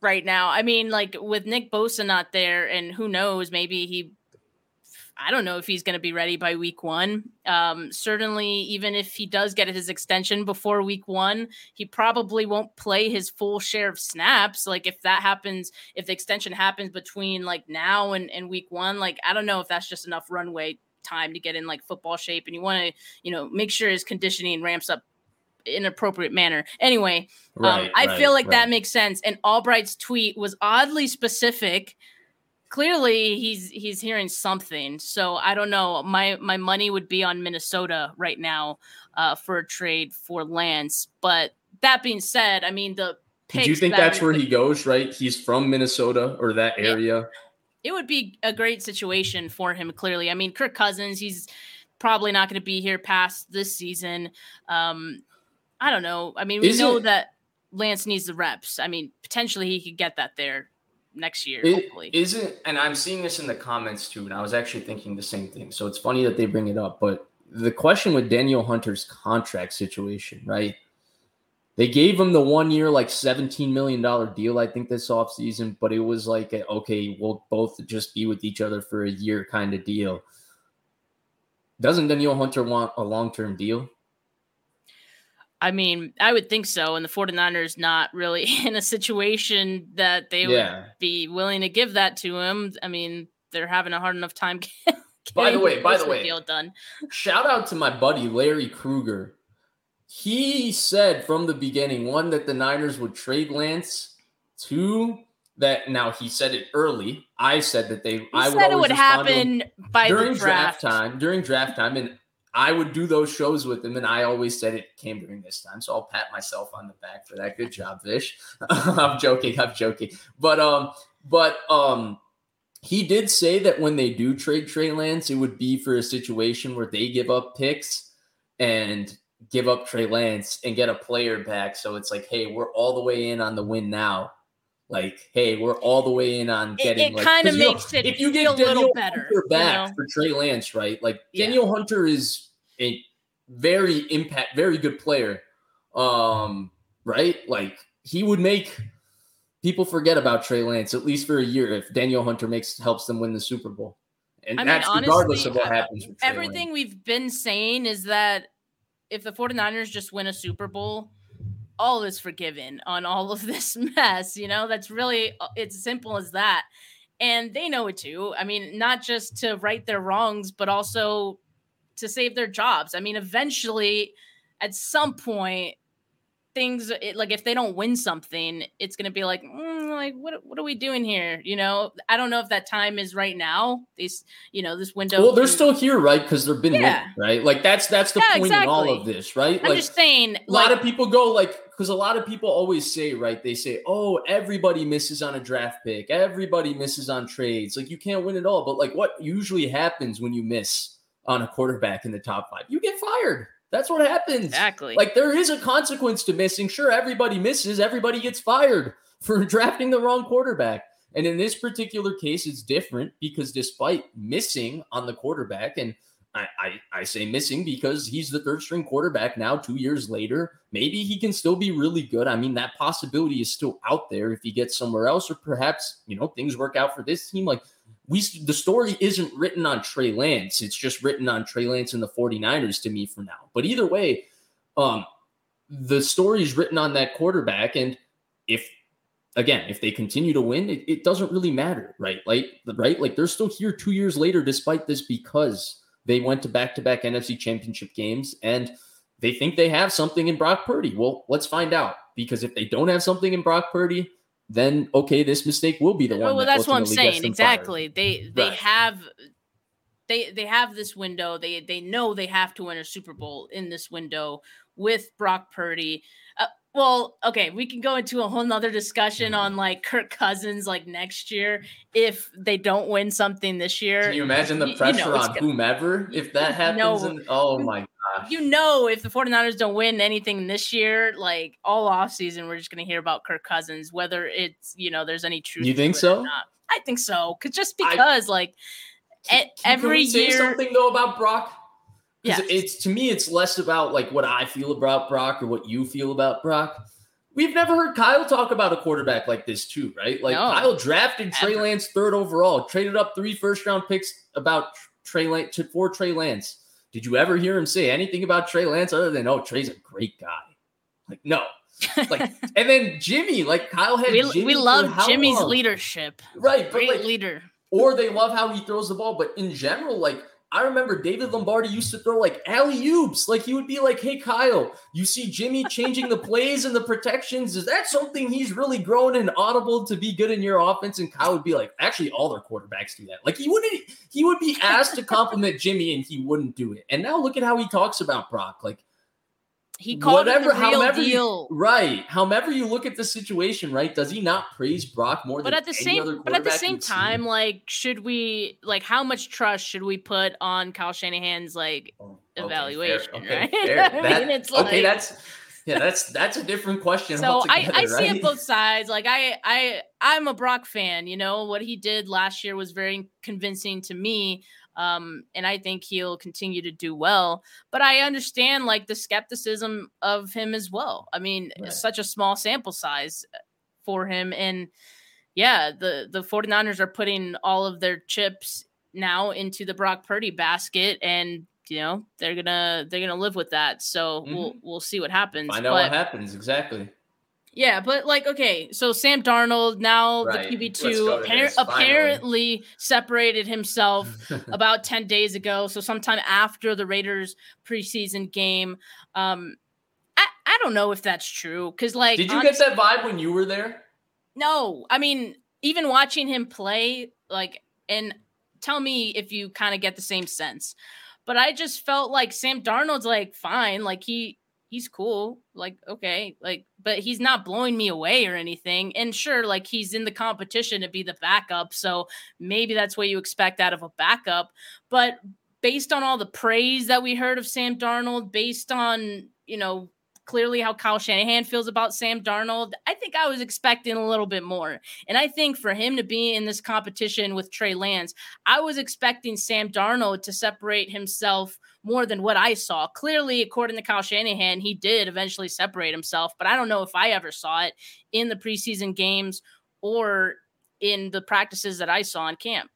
Speaker 2: right now. I mean, like with Nick Bosa not there, and who knows, maybe he I don't know if he's going to be ready by week one. Um, certainly, even if he does get his extension before week one, he probably won't play his full share of snaps. Like, if that happens, if the extension happens between like now and, and week one, like, I don't know if that's just enough runway time to get in like football shape. And you want to, you know, make sure his conditioning ramps up in appropriate manner. Anyway, um, right, um, I right, feel like right. that makes sense. And Albright's tweet was oddly specific clearly he's he's hearing something. So I don't know. My my money would be on Minnesota right now uh, for a trade for Lance. But that being said, I mean the.
Speaker 3: Do you think that that's where he goes? Right, he's from Minnesota or that area.
Speaker 2: It, it would be a great situation for him. Clearly, I mean Kirk Cousins. He's probably not going to be here past this season. Um, I don't know. I mean, we Is know it, that Lance needs the reps. I mean, potentially he could get that there next year, it, hopefully.
Speaker 3: Isn't and I'm seeing this in the comments too, and I was actually thinking the same thing. So it's funny that they bring it up, but the question with Danielle Hunter's contract situation, right? They gave him the one year, like $17 million deal, I think, this offseason, but it was like, a, okay, we'll both just be with each other for a year kind of deal. Doesn't Danielle Hunter want a long term deal?
Speaker 2: I mean, I would think so. And the 49ers not really in a situation that they yeah. would be willing to give that to him. I mean, they're having a hard enough time
Speaker 3: by the way, by the way, deal done. Shout out to my buddy Larry Krueger. He said from the beginning, one, that the Niners would trade Lance, two, that now he said it early. I said that they
Speaker 2: he
Speaker 3: I
Speaker 2: would said it would happen by
Speaker 3: during
Speaker 2: draft.
Speaker 3: draft time. During draft time, and I would do those shows with him, and I always said it came during this time. So I'll pat myself on the back for that. Good job, Vish. I'm joking. I'm joking. But um, but um, he did say that when they do trade Trey Lance, it would be for a situation where they give up picks and give up Trey Lance and get a player back. So it's like, hey, we're all the way in on the win now. Like, hey, we're all the way in on getting. It,
Speaker 2: it
Speaker 3: like,
Speaker 2: kind of makes know, it if you get a little better
Speaker 3: Hunter back you know? for Trey Lance, right? Like yeah. Danielle Hunter is a very impact, very good player. Um, right? Like he would make people forget about Trey Lance at least for a year if Danielle Hunter makes helps them win the Super Bowl. And I that's mean, honestly, regardless of what happens.
Speaker 2: everything
Speaker 3: Lance.
Speaker 2: we've been saying is that if the 49ers just win a Super Bowl, all is forgiven on all of this mess. You know, that's really uh, it's simple as that. And they know it too. I mean, not just to right their wrongs, but also to save their jobs. I mean, eventually, at some point, things it, like if they don't win something it's going to be like mm, like what what are we doing here you know i don't know if that time is right now these you know this window
Speaker 3: well they're still here right because they've been yeah. winning right like that's that's the yeah, point exactly. in all of this right
Speaker 2: i'm just saying
Speaker 3: a like, lot of people go like because a lot of people always say right they say oh everybody misses on a draft pick everybody misses on trades like you can't win it all but like what usually happens when you miss on a quarterback in the top five you get fired that's what happens.
Speaker 2: Exactly.
Speaker 3: Like there is a consequence to missing. Sure, everybody misses, everybody gets fired for drafting the wrong quarterback. And in this particular case, it's different because despite missing on the quarterback, and I, I, I, say missing because he's the third string quarterback now, two years later. Maybe he can still be really good. I mean, that possibility is still out there if he gets somewhere else, or perhaps, you know, things work out for this team. Like we the story isn't written on Trey Lance. It's just written on Trey Lance and the 49ers to me for now. But either way, um, the story is written on that quarterback. And if again, if they continue to win, it, it doesn't really matter, right? Like, right? Like they're still here two years later, despite this, because they went to back-to-back NFC championship games and they think they have something in Brock Purdy. Well, let's find out. Because if they don't have something in Brock Purdy, then okay, this mistake will be the one.
Speaker 2: Well, that that's what I'm saying. Exactly. Fired. They they right. have they they have this window. They they know they have to win a Super Bowl in this window with Brock Purdy. Well, okay, we can go into a whole nother discussion mm-hmm. on like Kirk Cousins like next year if they don't win something this year.
Speaker 3: Can you imagine the pressure you know, on gonna, whomever if that happens? No, in, oh my god.
Speaker 2: you know, if the 49ers don't win anything this year, like all off season, we're just going to hear about Kirk Cousins, whether it's, you know, there's any truth.
Speaker 3: You think so?
Speaker 2: I think so. Cause just because I, like can, can every year
Speaker 3: something though about Brock. Yeah, it's to me, it's less about like what I feel about Brock or what you feel about Brock. We've never heard Kyle talk about a quarterback like this, too, right? Like no, Kyle drafted Trey Lance third overall, traded up three first round picks about Trey Lance for Trey Lance. Did you ever hear him say anything about Trey Lance other than, oh, Trey's a great guy? Like, no. like, and then Jimmy, like Kyle had. We,
Speaker 2: we love Jimmy's long? leadership.
Speaker 3: Right.
Speaker 2: Great
Speaker 3: like,
Speaker 2: leader.
Speaker 3: Or they love how he throws the ball. But in general, like, I remember David Lombardi used to throw like alley oops. Like he would be like, "Hey Kyle, you see Jimmy changing the plays and the protections. Is that something he's really grown and audible to be good in your offense?" And Kyle would be like, "Actually, all their quarterbacks do that." Like he wouldn't. He would be asked to compliment Jimmy and he wouldn't do it. And now look at how he talks about Brock. Like
Speaker 2: he called whatever, it the real deal.
Speaker 3: You, right. However you look at the situation, right? Does he not praise Brock more
Speaker 2: but
Speaker 3: than
Speaker 2: at the same but at the same time, seen? like, should we like how much trust should we put on Kyle Shanahan's like oh, okay, evaluation?
Speaker 3: Okay,
Speaker 2: right?
Speaker 3: That, I mean, it's like, okay, that's yeah, that's that's a different question.
Speaker 2: So I, I see it both sides. Like I I I'm a Brock fan. You know what he did last year was very convincing to me. Um, and I think he'll continue to do well. But I understand like the skepticism of him as well. I mean, right. such a small sample size uh, for him. And yeah, the, the 49ers are putting all of their chips now into the Brock Purdy basket and you know they're gonna they're gonna live with that so mm-hmm. we'll we'll see what happens
Speaker 3: find out but, what happens exactly
Speaker 2: yeah, but like, okay, so Sam Darnold now right. the QB two appar- apparently separated himself about ten days ago. So sometime after the Raiders preseason game, um, I I don't know if that's true because like,
Speaker 3: did you honestly, get that vibe when you were there?
Speaker 2: No, I mean, even watching him play, like, and tell me if you kind of get the same sense. But I just felt like Sam Darnold's like fine, like he he's cool. Like, okay, like, but he's not blowing me away or anything. And sure, like he's in the competition to be the backup. So maybe that's what you expect out of a backup. But based on all the praise that we heard of Sam Darnold, based on, you know, clearly how Kyle Shanahan feels about Sam Darnold, I think I was expecting a little bit more. And I think for him to be in this competition with Trey Lance, I was expecting Sam Darnold to separate himself more than what I saw. Clearly, according to Kyle Shanahan, he did eventually separate himself, but I don't know if I ever saw it in the preseason games or in the practices that I saw in camp.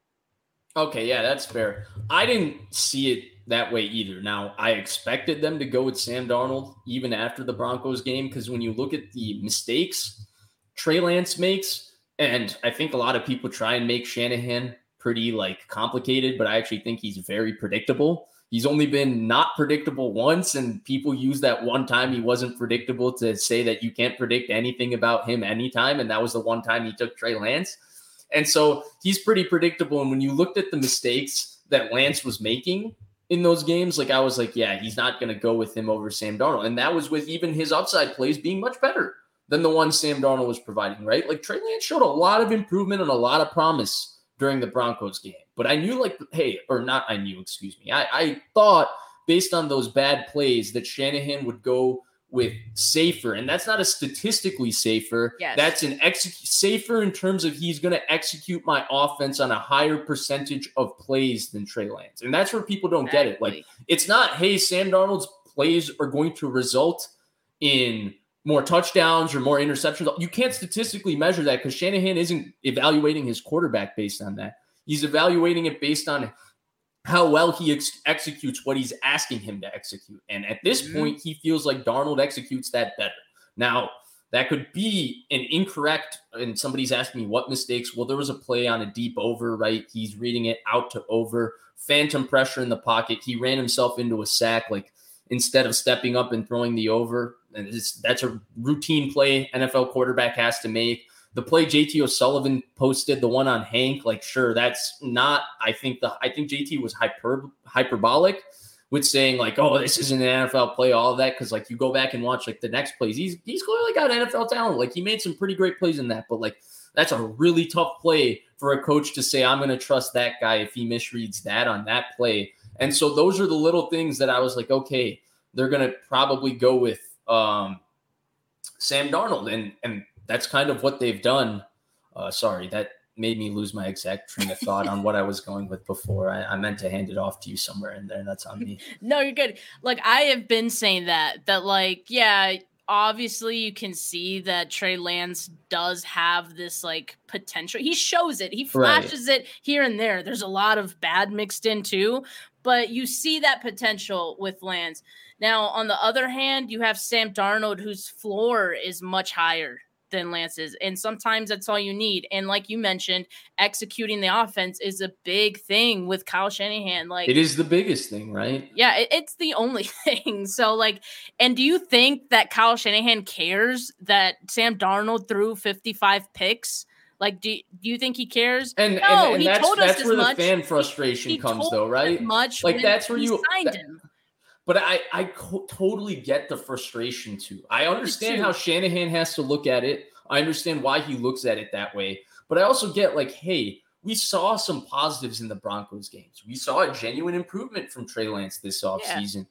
Speaker 3: Okay, yeah, that's fair. I didn't see it that way either. Now, I expected them to go with Sam Darnold even after the Broncos game because when you look at the mistakes Trey Lance makes, and I think a lot of people try and make Shanahan pretty like complicated, but I actually think he's very predictable. He's only been not predictable once, and people use that one time he wasn't predictable to say that you can't predict anything about him anytime. And that was the one time he took Trey Lance. And so he's pretty predictable. And when you looked at the mistakes that Lance was making in those games, like I was like, yeah, he's not going to go with him over Sam Darnold. And that was with even his upside plays being much better than the one Sam Darnold was providing, right? Like Trey Lance showed a lot of improvement and a lot of promise during the Broncos game. But I knew, like, hey, or not, I knew, excuse me. I, I thought based on those bad plays that Shanahan would go with safer, and that's not a statistically safer. Yes. That's an execute safer in terms of he's going to execute my offense on a higher percentage of plays than Trey Lance, and that's where people don't exactly. get it. Like, it's not, hey, Sam Darnold's plays are going to result in more touchdowns or more interceptions. You can't statistically measure that because Shanahan isn't evaluating his quarterback based on that. He's evaluating it based on how well he ex- executes what he's asking him to execute. And at this mm-hmm. point, he feels like Darnold executes that better. Now, that could be an incorrect, and somebody's asking me what mistakes. Well, there was a play on a deep over, right? He's reading it out to over, phantom pressure in the pocket. He ran himself into a sack, like instead of stepping up and throwing the over. And that's a routine play NFL quarterback has to make the play JT O'Sullivan posted, the one on Hank, like sure, that's not. I think the I think JT was hyper hyperbolic with saying like, oh, this isn't an NFL play, all of that. Because like you go back and watch like the next plays, he's he's clearly got NFL talent. Like he made some pretty great plays in that, but like that's a really tough play for a coach to say, I'm going to trust that guy if he misreads that on that play. And so those are the little things that I was like, okay, they're going to probably go with um, Sam Darnold, and and that's kind of what they've done. Uh, sorry, that made me lose my exact train of thought on what I was going with before. I, I, meant to hand it off to you somewhere in there. That's on me.
Speaker 2: no, you're good. Like I have been saying that that like yeah, obviously you can see that Trey Lance does have this like potential. He shows it. He flashes right. it here and there. There's a lot of bad mixed in too, but you see that potential with Lance. Now, on the other hand, you have Sam Darnold whose floor is much higher than Lance's. And sometimes that's all you need. And like you mentioned, executing the offense is a big thing with Kyle Shanahan. Like
Speaker 3: it is the biggest thing, right?
Speaker 2: Yeah, it, it's the only thing. So like, and do you think that Kyle Shanahan cares that Sam Darnold threw 55 picks? Like, do, do you think he cares?
Speaker 3: And, no, and, and he that's, told that's us where the much. fan frustration he, comes, though, right?
Speaker 2: Much
Speaker 3: like that's where you
Speaker 2: signed that, him.
Speaker 3: But I, I co- totally get the frustration too. I understand how Shanahan has to look at it. I understand why he looks at it that way. But I also get like, hey, we saw some positives in the Broncos games. We saw a genuine improvement from Trey Lance this offseason. Yeah.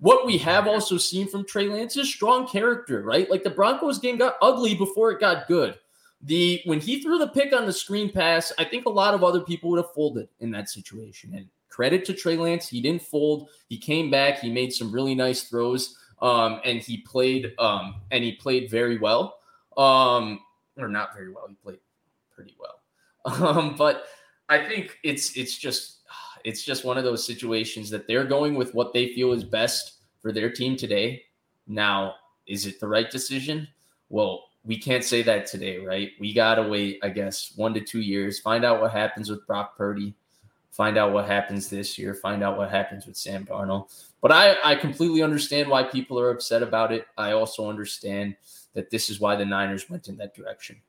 Speaker 3: What we have also seen from Trey Lance is strong character, right? Like the Broncos game got ugly before it got good. The when he threw the pick on the screen pass, I think a lot of other people would have folded in that situation. And credit to Trey Lance. He didn't fold. He came back. He made some really nice throws. Um, and he played um, and he played very well. Um, or not very well. He played pretty well. Um, but I think it's it's just it's just one of those situations that they're going with what they feel is best for their team today. Now, is it the right decision? Well, we can't say that today, right? We gotta wait, I guess, one to two years, find out what happens with Brock Purdy find out what happens this year, find out what happens with Sam Darnold. But I, I completely understand why people are upset about it. I also understand that this is why the Niners went in that direction.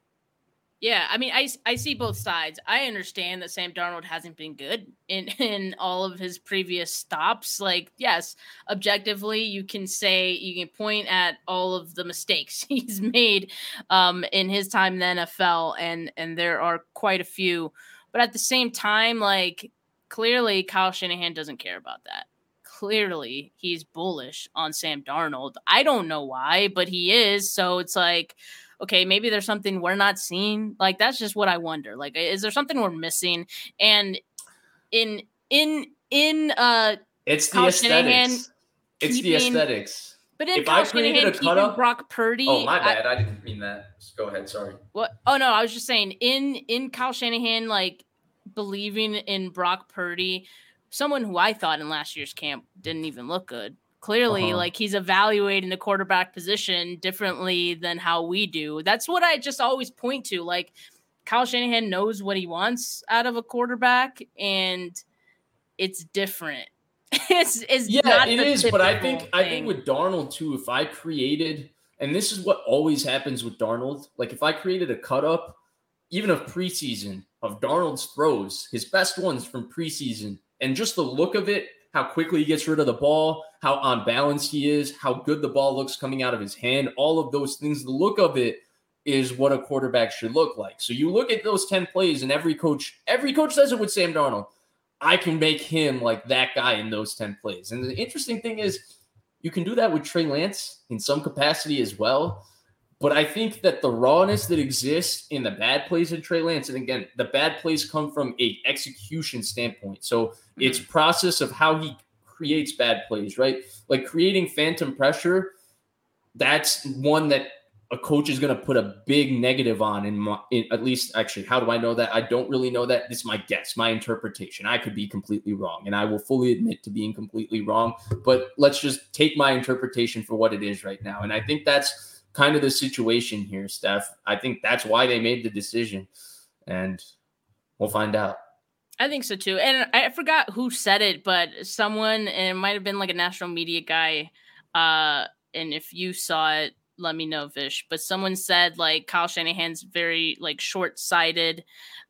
Speaker 2: Yeah, I mean, I, I see both sides. I understand that Sam Darnold hasn't been good in in all of his previous stops. Like, yes, objectively, you can say you can point at all of the mistakes he's made um, in his time in the NFL, and and there are quite a few. But at the same time, like clearly Kyle Shanahan doesn't care about that. Clearly, he's bullish on Sam Darnold. I don't know why, but he is. So it's like, okay, maybe there's something we're not seeing. Like that's just what I wonder. Like, is there something we're missing? And in in in uh,
Speaker 3: it's the aesthetics. Shanahan it's keeping, the aesthetics.
Speaker 2: But in if Kyle I Shanahan keeping up, Brock Purdy.
Speaker 3: Oh my bad, I, I didn't mean that. Just go ahead. Sorry.
Speaker 2: What? Oh no, I was just saying in in Kyle Shanahan like believing in Brock Purdy, someone who I thought in last year's camp didn't even look good. Clearly, uh-huh. like he's evaluating the quarterback position differently than how we do. That's what I just always point to. Like Kyle Shanahan knows what he wants out of a quarterback, and it's different. it's, it's
Speaker 3: yeah, it is. But I think thing. I think with Darnold too, if I created, and this is what always happens with Darnold, like if I created a cut up, even of preseason, of Darnold's throws, his best ones from preseason, and just the look of it, how quickly he gets rid of the ball, how unbalanced he is, how good the ball looks coming out of his hand, all of those things, the look of it is what a quarterback should look like. So you look at those 10 plays, and every coach, every coach says it with Sam Darnold. I can make him like that guy in those 10 plays. And the interesting thing is, you can do that with Trey Lance in some capacity as well. But I think that the rawness that exists in the bad plays in Trey Lance, and again, the bad plays come from a execution standpoint. So mm-hmm. it's process of how he creates bad plays, right? Like creating phantom pressure. That's one that a coach is going to put a big negative on in, my, in at least actually how do i know that i don't really know that this is my guess my interpretation i could be completely wrong and i will fully admit to being completely wrong but let's just take my interpretation for what it is right now and i think that's kind of the situation here, Steph. I think that's why they made the decision, and we'll find out.
Speaker 2: I think so too. And I forgot who said it, but someone, and it might have been like a national media guy. Uh, and if you saw it, let me know, Vish. But someone said like Kyle Shanahan's very like short sighted.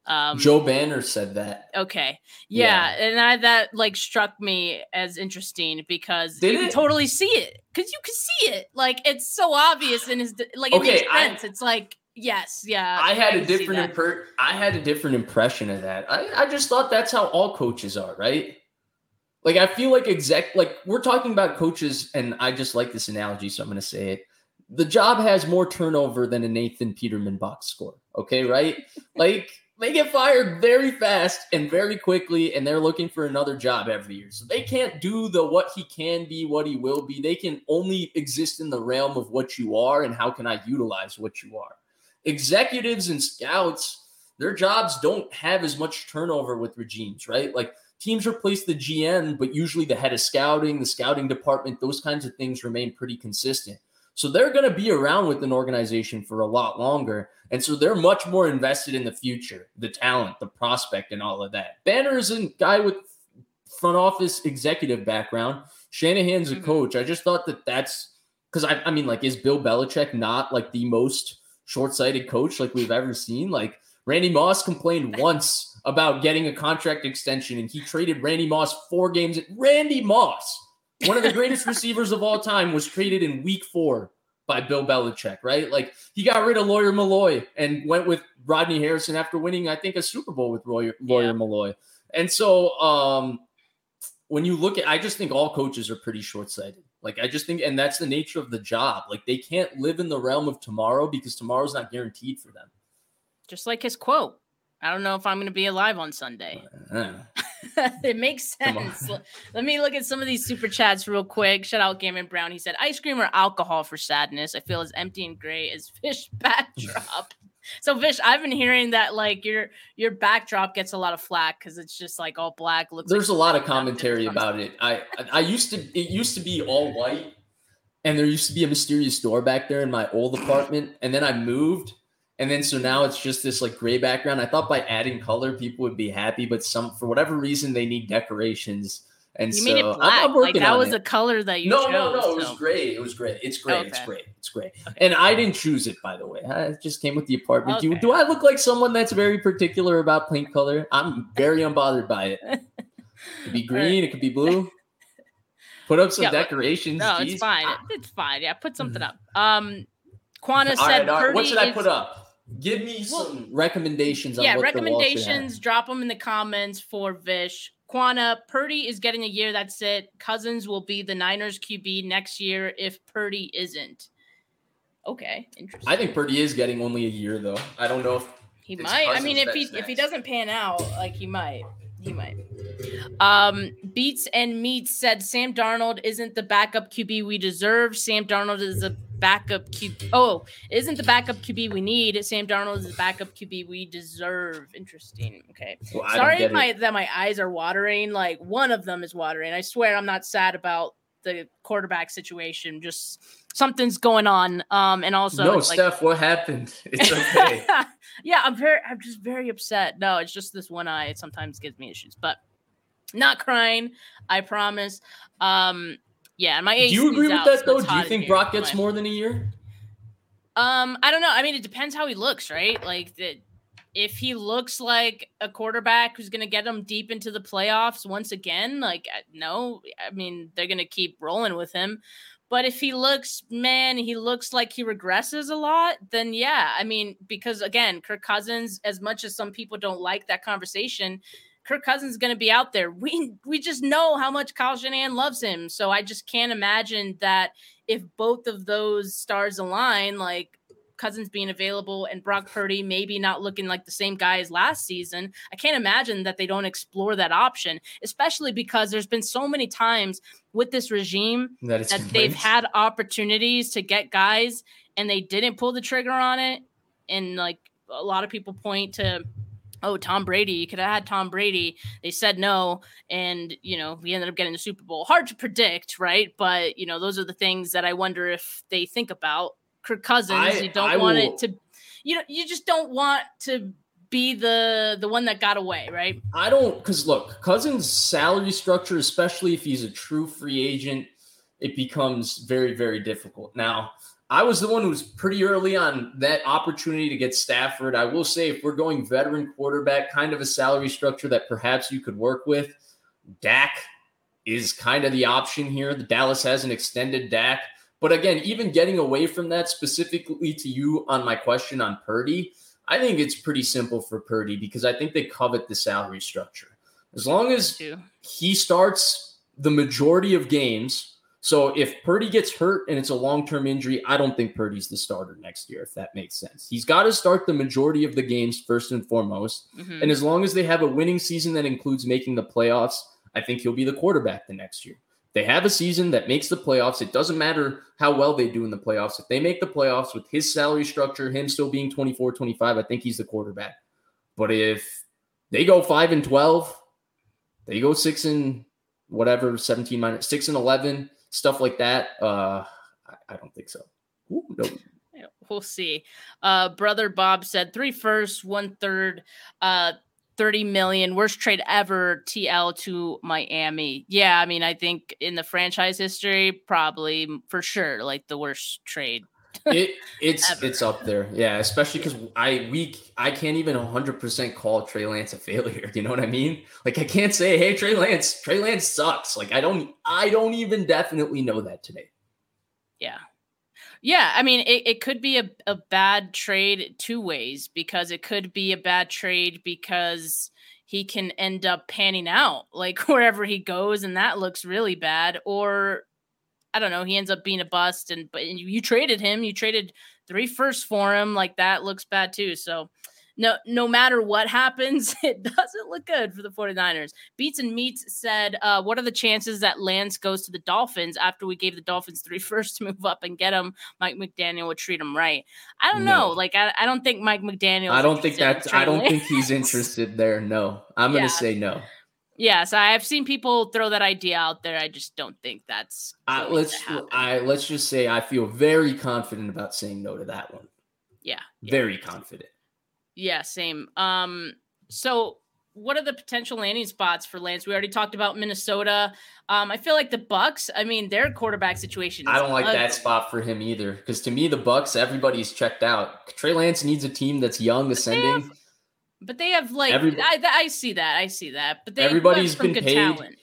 Speaker 3: Um, Joe Banner said that.
Speaker 2: Okay, yeah, yeah. and I, that like struck me as interesting because Did you it? totally see it because you can see it. Like it's so obvious in his like it okay, makes sense. I, it's like yes, yeah.
Speaker 3: I had I a different imper- I had a different impression of that. I, I just thought that's how all coaches are, right? Like I feel like exec like we're talking about coaches, and I just like this analogy, so I'm going to say it the job has more turnover than a Nathan Peterman box score. Okay, right? like they get fired very fast and very quickly, and they're looking for another job every year. So they can't do the what he can be, what he will be. They can only exist in the realm of what you are and how can I utilize what you are. Executives and scouts, their jobs don't have as much turnover with regimes, right? Like teams replace the GM, but usually the head of scouting, the scouting department, those kinds of things remain pretty consistent. So they're going to be around with an organization for a lot longer. And so they're much more invested in the future, the talent, the prospect, and all of that. Banner is a guy with front office executive background. Shanahan's a mm-hmm. coach. I just thought that that's because I, I mean, like, is Bill Belichick not like the most short sighted coach like we've ever seen? Like, Randy Moss complained once about getting a contract extension and he traded Randy Moss four games. At Randy Moss one of the greatest receivers of all time was traded in week four by Bill Belichick, right? Like he got rid of Lawyer Milloy and went with Rodney Harrison after winning, I think, a Super Bowl with Lawyer, Lawyer yeah. Milloy. And so um, when you look at, I just think all coaches are pretty short sighted. Like I just think, and that's the nature of the job. Like they can't live in the realm of tomorrow because tomorrow's not guaranteed for them.
Speaker 2: Just like his quote. I don't know if I'm going to be alive on Sunday. Uh, it makes sense. Let me look at some of these super chats real quick. Shout out Gammon Brown. He said, "Ice cream or alcohol for sadness? I feel as empty and gray as Vish backdrop." so, Vish, I've been hearing that like your your backdrop gets a lot of flack because it's just like all black.
Speaker 3: Looks. There's like a lot of commentary about it. I I used to it used to be all white, and there used to be a mysterious door back there in my old apartment, and then I moved and then so now it's just this like gray background. I thought by adding color people would be happy, but some for whatever reason they need decorations. And
Speaker 2: you
Speaker 3: so
Speaker 2: made it black. Like that was it. a color that you
Speaker 3: no,
Speaker 2: chose.
Speaker 3: No, no, It was great. It was great. It's great. Okay. It's great. It's great. And I didn't choose it, by the way. It just came with the apartment. Okay. Do, do I look like someone that's very particular about paint color? I'm very unbothered by it. It could be green. It could be blue. Put up some yeah, decorations.
Speaker 2: No, it's fine. Ah. It's fine. Yeah, put something up. Um, Quana said, right, right.
Speaker 3: "What should I put up?" Give me some recommendations.
Speaker 2: yeah, recommendations. Drop them in the comments for Vish. Quana Purdy is getting a year. That's it. Cousins will be the Niners QB next year if Purdy isn't. Okay, interesting.
Speaker 3: I think Purdy is getting only a year though. I don't know if
Speaker 2: he might. I mean, if he next. if he doesn't pan out, like he might. He might. Um, Beats and Meats said Sam Darnold isn't the backup QB we deserve. Sam Darnold is a backup QB. Oh, isn't the backup QB we need? Sam Darnold is the backup QB we deserve. Interesting. Okay. Well, Sorry my, that my eyes are watering. Like one of them is watering. I swear I'm not sad about the quarterback situation. Just something's going on. Um, and also,
Speaker 3: no, Steph, what happened? It's okay.
Speaker 2: yeah, I'm very, I'm just very upset. No, it's just this one eye. It sometimes gives me issues, but not crying. I promise. Um, yeah, my age.
Speaker 3: Do you agree with out, that though? Do you think Brock gets more than a year?
Speaker 2: Um, I don't know. I mean, it depends how he looks, right? Like if he looks like a quarterback who's going to get them deep into the playoffs once again, like uh, no, I mean they're going to keep rolling with him. But if he looks, man, he looks like he regresses a lot, then yeah, I mean, because again, Kirk Cousins, as much as some people don't like that conversation, Kirk Cousins is going to be out there. We we just know how much Kyle Shanahan loves him, so I just can't imagine that if both of those stars align, like Cousins being available and Brock Purdy maybe not looking like the same guy as last season, I can't imagine that they don't explore that option, especially because there's been so many times with this regime that, that they've had opportunities to get guys and they didn't pull the trigger on it. And like a lot of people point to oh, Tom Brady, you could have had Tom Brady. They said no. And, you know, we ended up getting the Super Bowl. Hard to predict, right? But, you know, those are the things that I wonder if they think about. Kirk Cousins, I, you don't I want will, it to, you know, you just don't want to be the the one that got away, right?
Speaker 3: I don't because look, Cousins' salary structure, especially if he's a true free agent, it becomes very, very difficult. Now, I was the one who was pretty early on that opportunity to get Stafford. I will say, if we're going veteran quarterback, kind of a salary structure that perhaps you could work with, Dak is kind of the option here. The Dallas has an extended Dak. But again, even getting away from that specifically to you on my question on Purdy, I think it's pretty simple for Purdy because I think they covet the salary structure. As long as he starts the majority of games So if Purdy gets hurt and it's a long term injury, I don't think Purdy's the starter next year, if that makes sense. He's got to start the majority of the games first and foremost. Mm-hmm. And as long as they have a winning season that includes making the playoffs, I think he'll be the quarterback the next year. They have a season that makes the playoffs. It doesn't matter how well they do in the playoffs. If they make the playoffs with his salary structure, him still being 24, 25, I think he's the quarterback. But if they go 5 and 12, they go 6 and whatever, 17 minus 6 and 11, stuff like that. Uh, I, I don't think so. Ooh, no.
Speaker 2: We'll see. Uh, brother Bob said three firsts, one third, uh, 30 million, worst trade ever, TL to Miami. Yeah, I mean, I think in the franchise history, probably for sure, like the worst trade.
Speaker 3: It it's ever. it's up there, yeah. Especially because I we I can't even 100 percent call Trey Lance a failure. You know what I mean? Like I can't say, hey, Trey Lance, Trey Lance sucks. Like I don't I don't even definitely know that today.
Speaker 2: Yeah, yeah, I mean, it, it could be a, a bad trade two ways because it could be a bad trade because he can end up panning out like wherever he goes and that looks really bad or I don't know, he ends up being a bust and but you, you traded him, you traded three firsts for him, like that looks bad too. So no no matter what happens, it doesn't look good for the 49ers. Beats and Meats said, uh, what are the chances that Lance goes to the Dolphins after we gave the Dolphins three firsts to move up and get him? Mike McDaniel would treat him right. I don't no. know. Like I, I don't think Mike McDaniel
Speaker 3: I don't think that's I don't think he's interested there. No. I'm gonna say no.
Speaker 2: Yes, I've seen people throw that idea out there. I just don't think that's
Speaker 3: uh, let's I let's just say I feel very confident about saying no to that one.
Speaker 2: Yeah.
Speaker 3: Very yeah. confident.
Speaker 2: Yeah, same. Um, so what are the potential landing spots for Lance? We already talked about Minnesota. Um, I feel like the Bucs. I mean, their quarterback situation.
Speaker 3: I don't like ugly. that spot for him either, because to me, the Bucs, everybody's checked out. Trey Lance needs a team that's young, ascending.
Speaker 2: But they have, like I, I, see that, I see that. But they
Speaker 3: everybody's been paid. Talent.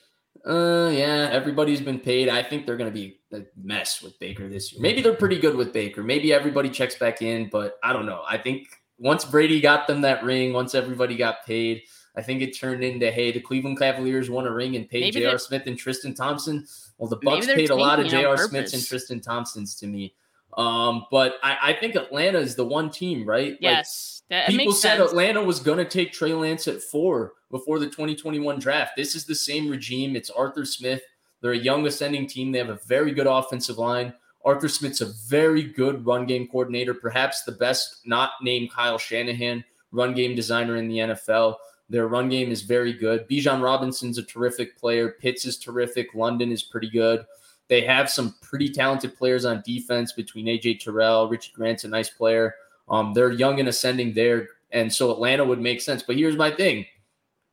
Speaker 3: Uh, yeah, everybody's been paid. I think they're going to be a mess with Baker this year. Maybe they're pretty good with Baker. Maybe everybody checks back in, but I don't know. I think once Brady got them that ring, once everybody got paid, I think it turned into hey, the Cleveland Cavaliers won a ring and paid J.R. Smith and Tristan Thompson. Well, the Bucs paid a lot of J.R. Smiths and Tristan Thompsons to me. Um, but I, I, think Atlanta is the one team, right?
Speaker 2: Yes.
Speaker 3: Like, people said sense. Atlanta was going to take Trey Lance at four before the 2021 draft. This is the same regime. It's Arthur Smith. They're a young ascending team. They have a very good offensive line. Arthur Smith's a very good run game coordinator, perhaps the best not named Kyle Shanahan run game designer in the NFL. Their run game is very good. Bijan Robinson's a terrific player. Pitts is terrific. London is pretty good. They have some pretty talented players on defense between AJ Terrell, Richie Grant's a nice player. Um, they're young and ascending there, and so Atlanta would make sense. But here's my thing.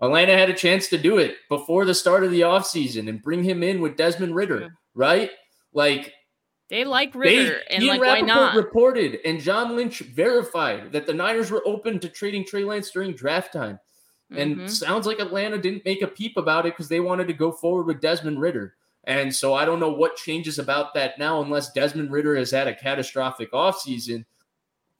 Speaker 3: Atlanta had a chance to do it before the start of the offseason and bring him in with Desmond Ridder, right? Like
Speaker 2: they like Ridder they, and like
Speaker 3: why
Speaker 2: not?
Speaker 3: Reported and John Lynch verified that the Niners were open to trading Trey Lance during draft time, and mm-hmm. sounds like Atlanta didn't make a peep about it because they wanted to go forward with Desmond Ridder. And so I don't know what changes about that now, unless Desmond Ridder has had a catastrophic offseason.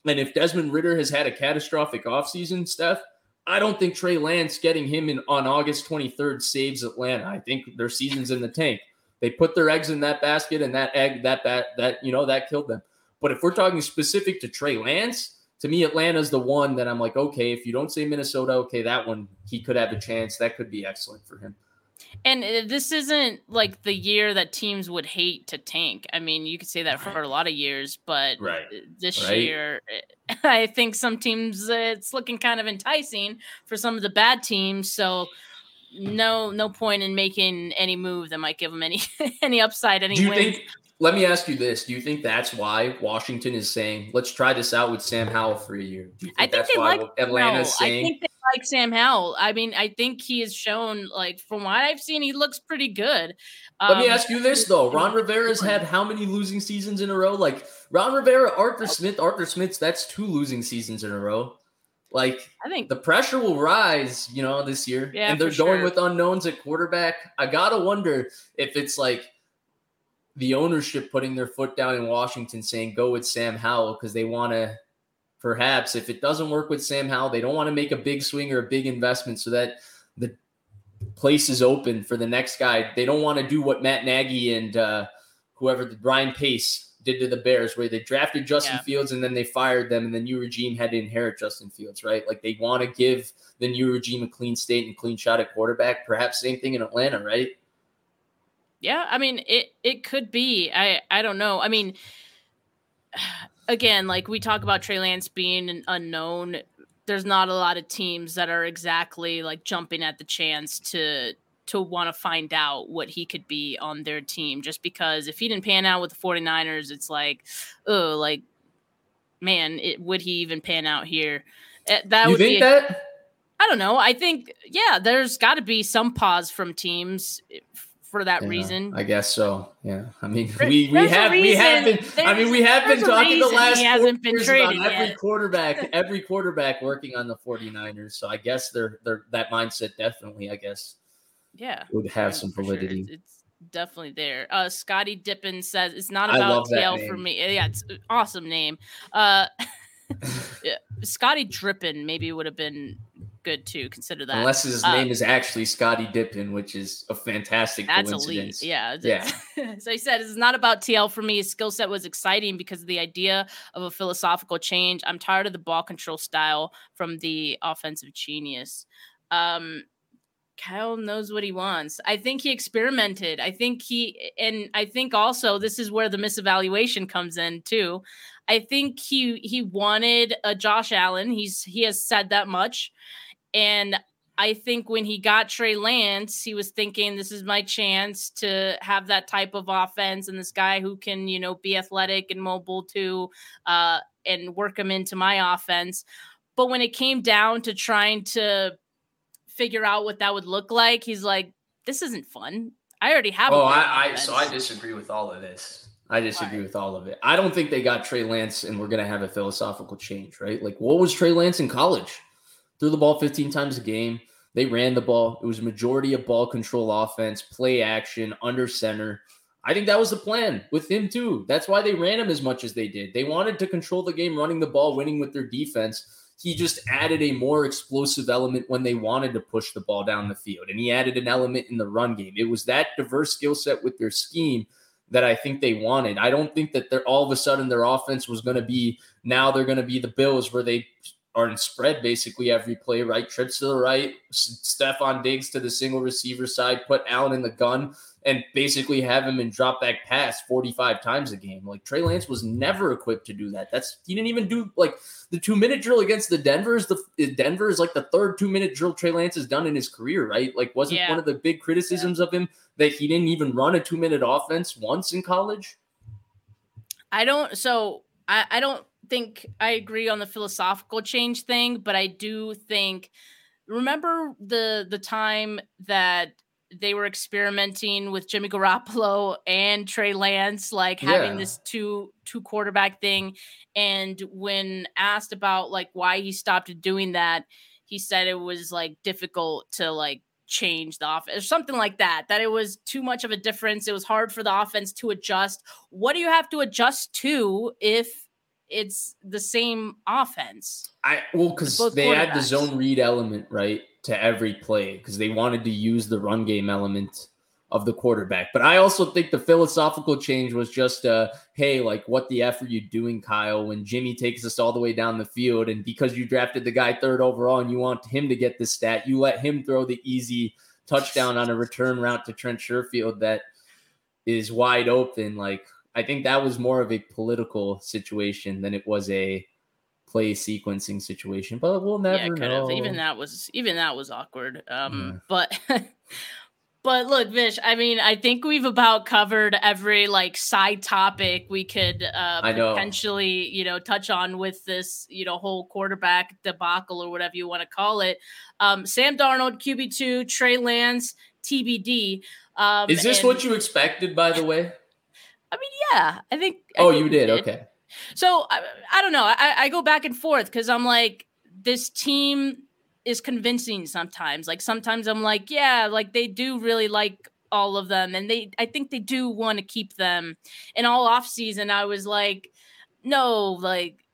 Speaker 3: And if Desmond Ridder has had a catastrophic offseason, Steph, I don't think Trey Lance getting him in on August 23rd saves Atlanta. I think their season's in the tank. They put their eggs in that basket, and that egg, that that that you know, that killed them. But if we're talking specific to Trey Lance, to me, Atlanta's the one that I'm like, okay, if you don't say Minnesota, okay, that one he could have a chance. That could be excellent for him.
Speaker 2: And uh, this isn't like the year that teams would hate to tank. I mean, you could say that for a lot of years, but
Speaker 3: right.
Speaker 2: this
Speaker 3: right.
Speaker 2: year, I think some teams uh, it's looking kind of enticing for some of the bad teams. So no no point in making any move that might give them any any upside any
Speaker 3: do you
Speaker 2: wins.
Speaker 3: think let me ask you this. Do you think that's why washington is saying let's try this out with sam howell for a year think
Speaker 2: i think they like atlanta's saying i think they like sam howell. I mean i think he has shown like from what i've seen he looks pretty good.
Speaker 3: Um, let me um, ask you this though. Ron rivera's had how many losing seasons in a row? Like ron rivera arthur smith arthur smith's that's two losing seasons in a row. Like
Speaker 2: I think
Speaker 3: the pressure will rise, you know, this year. Yeah, and they're going sure. with unknowns at quarterback. I gotta wonder if it's like the ownership putting their foot down in Washington saying go with Sam Howell because they want to perhaps if it doesn't work with Sam Howell, they don't want to make a big swing or a big investment so that the place is open for the next guy. They don't want to do what Matt Nagy and uh, whoever the Ryan Pace did to the Bears, where they drafted Justin
Speaker 2: Yeah.
Speaker 3: Fields and then they fired them, and the new regime had to inherit Justin Fields, right? Like they want to give the new regime a clean state and clean shot at quarterback. Perhaps same thing in Atlanta, right?
Speaker 2: Yeah, I mean it it could be. I I don't know. I mean again, like we talk about Trey Lance being an unknown, there's not a lot of teams that are exactly like jumping at the chance to to want to find out what he could be on their team just because if he didn't pan out with the 49ers, it's like, oh, like man, it, would he even pan out here? Eh, That
Speaker 3: you
Speaker 2: would
Speaker 3: think
Speaker 2: be a-
Speaker 3: that?
Speaker 2: I don't know. I think yeah, there's got to be some pause from teams eh, for that
Speaker 3: Yeah,
Speaker 2: reason.
Speaker 3: I guess so. Yeah. I mean, we we have we have been. I mean, we have been talking the last
Speaker 2: he hasn't been traded
Speaker 3: every
Speaker 2: yet.
Speaker 3: quarterback, every quarterback working on the 49ers. So I guess they're they're that mindset definitely. I guess
Speaker 2: yeah.
Speaker 3: would have some
Speaker 2: for sure.
Speaker 3: validity.
Speaker 2: It's, definitely there. Uh, Scotty Dippin says it's not about TL for me. Yeah, it's an awesome name. Uh, yeah, Scotty Drippin maybe would have been good too. Consider that.
Speaker 3: Unless his
Speaker 2: Uh,
Speaker 3: name is actually Scotty Dippin, which is a fantastic
Speaker 2: That's
Speaker 3: coincidence.
Speaker 2: elite. Yeah.
Speaker 3: Yeah.
Speaker 2: so he said it's not about TL for me. His skill set was exciting because of the idea of a philosophical change. I'm tired of the ball control style from the offensive genius. Um, Kyle knows what he wants. I think he experimented. I think he, and I think also this is where the misevaluation comes in too. I think he he wanted a Josh Allen. He's he has said that much, and I think when he got Trey Lance, he was thinking this is my chance to have that type of offense and this guy who can, you know, be athletic and mobile too, uh, and work him into my offense. But when it came down to trying to figure out what that would look like, he's like, "This isn't fun. I already have."
Speaker 3: Oh, I, I so I disagree with all of this. I disagree
Speaker 2: Why?
Speaker 3: with all of it. I don't think they got Trey Lance and we're gonna have a philosophical change, right? Like, what was Trey Lance in college? Threw the ball 15 times a game. They ran the ball. It was majority of ball control offense, play action, under center. I think that was the plan with him too. That's why they ran him as much as they did. They wanted to control the game, running the ball, winning with their defense. He just added a more explosive element when they wanted to push the ball down the field, and he added an element in the run game. It was that diverse skill set with their scheme that I think they wanted. I don't think that they're all of a sudden their offense was going to be now they're going to be the Bills where they are in spread basically every play, right? Trips to the right, Stefon Diggs to the single receiver side, put Allen in the gun, and basically have him in drop back pass 45 times a game. Like Trey Lance was never equipped to do that. That's he didn't even do like the two minute drill against the Denver's. The Denver is like the third two minute drill Trey Lance has done in his career, right? Like wasn't
Speaker 2: Yeah.
Speaker 3: one of the big criticisms of him that he didn't even run a two minute offense once in college.
Speaker 2: I don't. So I, I don't think I agree on the philosophical change thing, but I do think. Remember the the time that they were experimenting with Jimmy Garoppolo and Trey Lance, like having this two two quarterback thing. And when asked about like why he stopped doing that, he said it was like difficult to like change the offense or something like that. That it was too much of a difference. It was hard for the offense to adjust. What do you have to adjust to if it's the same offense?
Speaker 3: I well because they had the zone read element right to every play because they wanted to use the run game element of the quarterback. But I also think the philosophical change was just uh hey like what the f are you doing Kyle when Jimmy takes us all the way down the field and because you drafted the guy third overall and you want him to get the stat you let him throw the easy touchdown on a return route to Trent Sherfield that is wide open like I think that was more of a political situation than it was a play sequencing situation, but we'll never
Speaker 2: yeah, kind
Speaker 3: know.
Speaker 2: of. Even that was even that was awkward. Um,
Speaker 3: Yeah.
Speaker 2: but but look, Vish. I mean, I think we've about covered every like side topic we could uh, potentially you know touch on with this you know whole quarterback debacle or whatever you want to call it. Um, Sam Darnold, QB two, Trey Lance, TBD. Um,
Speaker 3: Is this
Speaker 2: and-
Speaker 3: what you expected, by the way?
Speaker 2: I mean, yeah, I think. I
Speaker 3: Oh,
Speaker 2: think
Speaker 3: you
Speaker 2: we
Speaker 3: did. Okay.
Speaker 2: So I, I don't know. I, I go back and forth because I'm like, this team is convincing sometimes. Like sometimes I'm like, yeah, like they do really like all of them, and they I think they do want to keep them. And all off season, I was like, no, like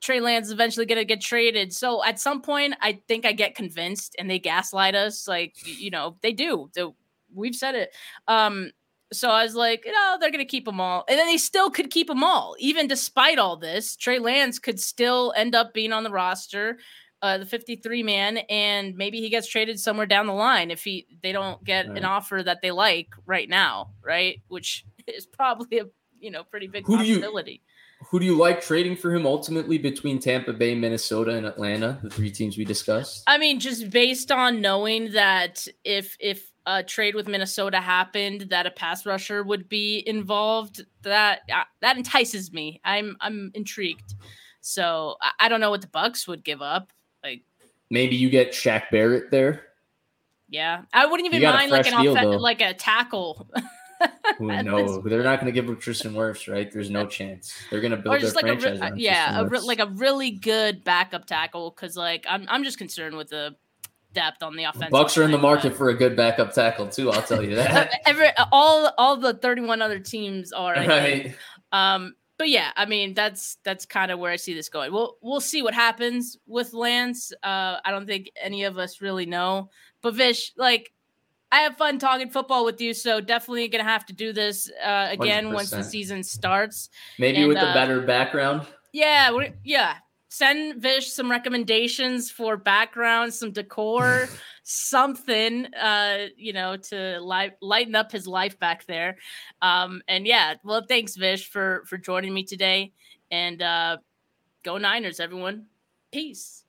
Speaker 2: Trey Lance is eventually gonna get traded. So at some point, I think I get convinced, and they gaslight us. Like you know, they do. So we've said it. Um, So I was like, you know, they're going to keep them all. And then they still could keep them all. Even despite all this, Trey Lance could still end up being on the roster, uh, the 53 man, and maybe he gets traded somewhere down the line if he they don't get right. an offer that they like right now, right? Which is probably a you know pretty big who possibility.
Speaker 3: Do you, who do you like trading for him ultimately between Tampa Bay, Minnesota, and Atlanta, the three teams we discussed?
Speaker 2: I mean, just based on knowing that if if a trade with Minnesota happened, that a pass rusher would be involved. That uh, that entices me. I'm I'm intrigued. So I, I don't know what the Bucs would give up. Like
Speaker 3: maybe you get Shaq Barrett there.
Speaker 2: Yeah, I wouldn't even mind like an off- like a tackle.
Speaker 3: no, they're not going to give up Tristan Wirfs, right? There's no chance. They're going to build their
Speaker 2: like
Speaker 3: franchise.
Speaker 2: A, yeah, a like a really good backup tackle because like I'm I'm just concerned with the depth on the offense.
Speaker 3: Bucs are in the market but... for a good backup tackle too. I'll tell you that.
Speaker 2: Every all all the 31 other teams are. I right. Um, but yeah, I mean that's that's kind of where I see this going. We'll we'll see what happens with Lance. Uh, I don't think any of us really know. But Vish, like, I have fun talking football with you, so definitely gonna have to do this uh, again 100%. once the season starts.
Speaker 3: Maybe and, with a uh, better background.
Speaker 2: Yeah, yeah send Vish some recommendations for background, some decor, something, uh, you know, to light, lighten up his life back there. Um, and yeah, well, thanks, Vish, for for joining me today. And uh, go Niners, everyone. Peace.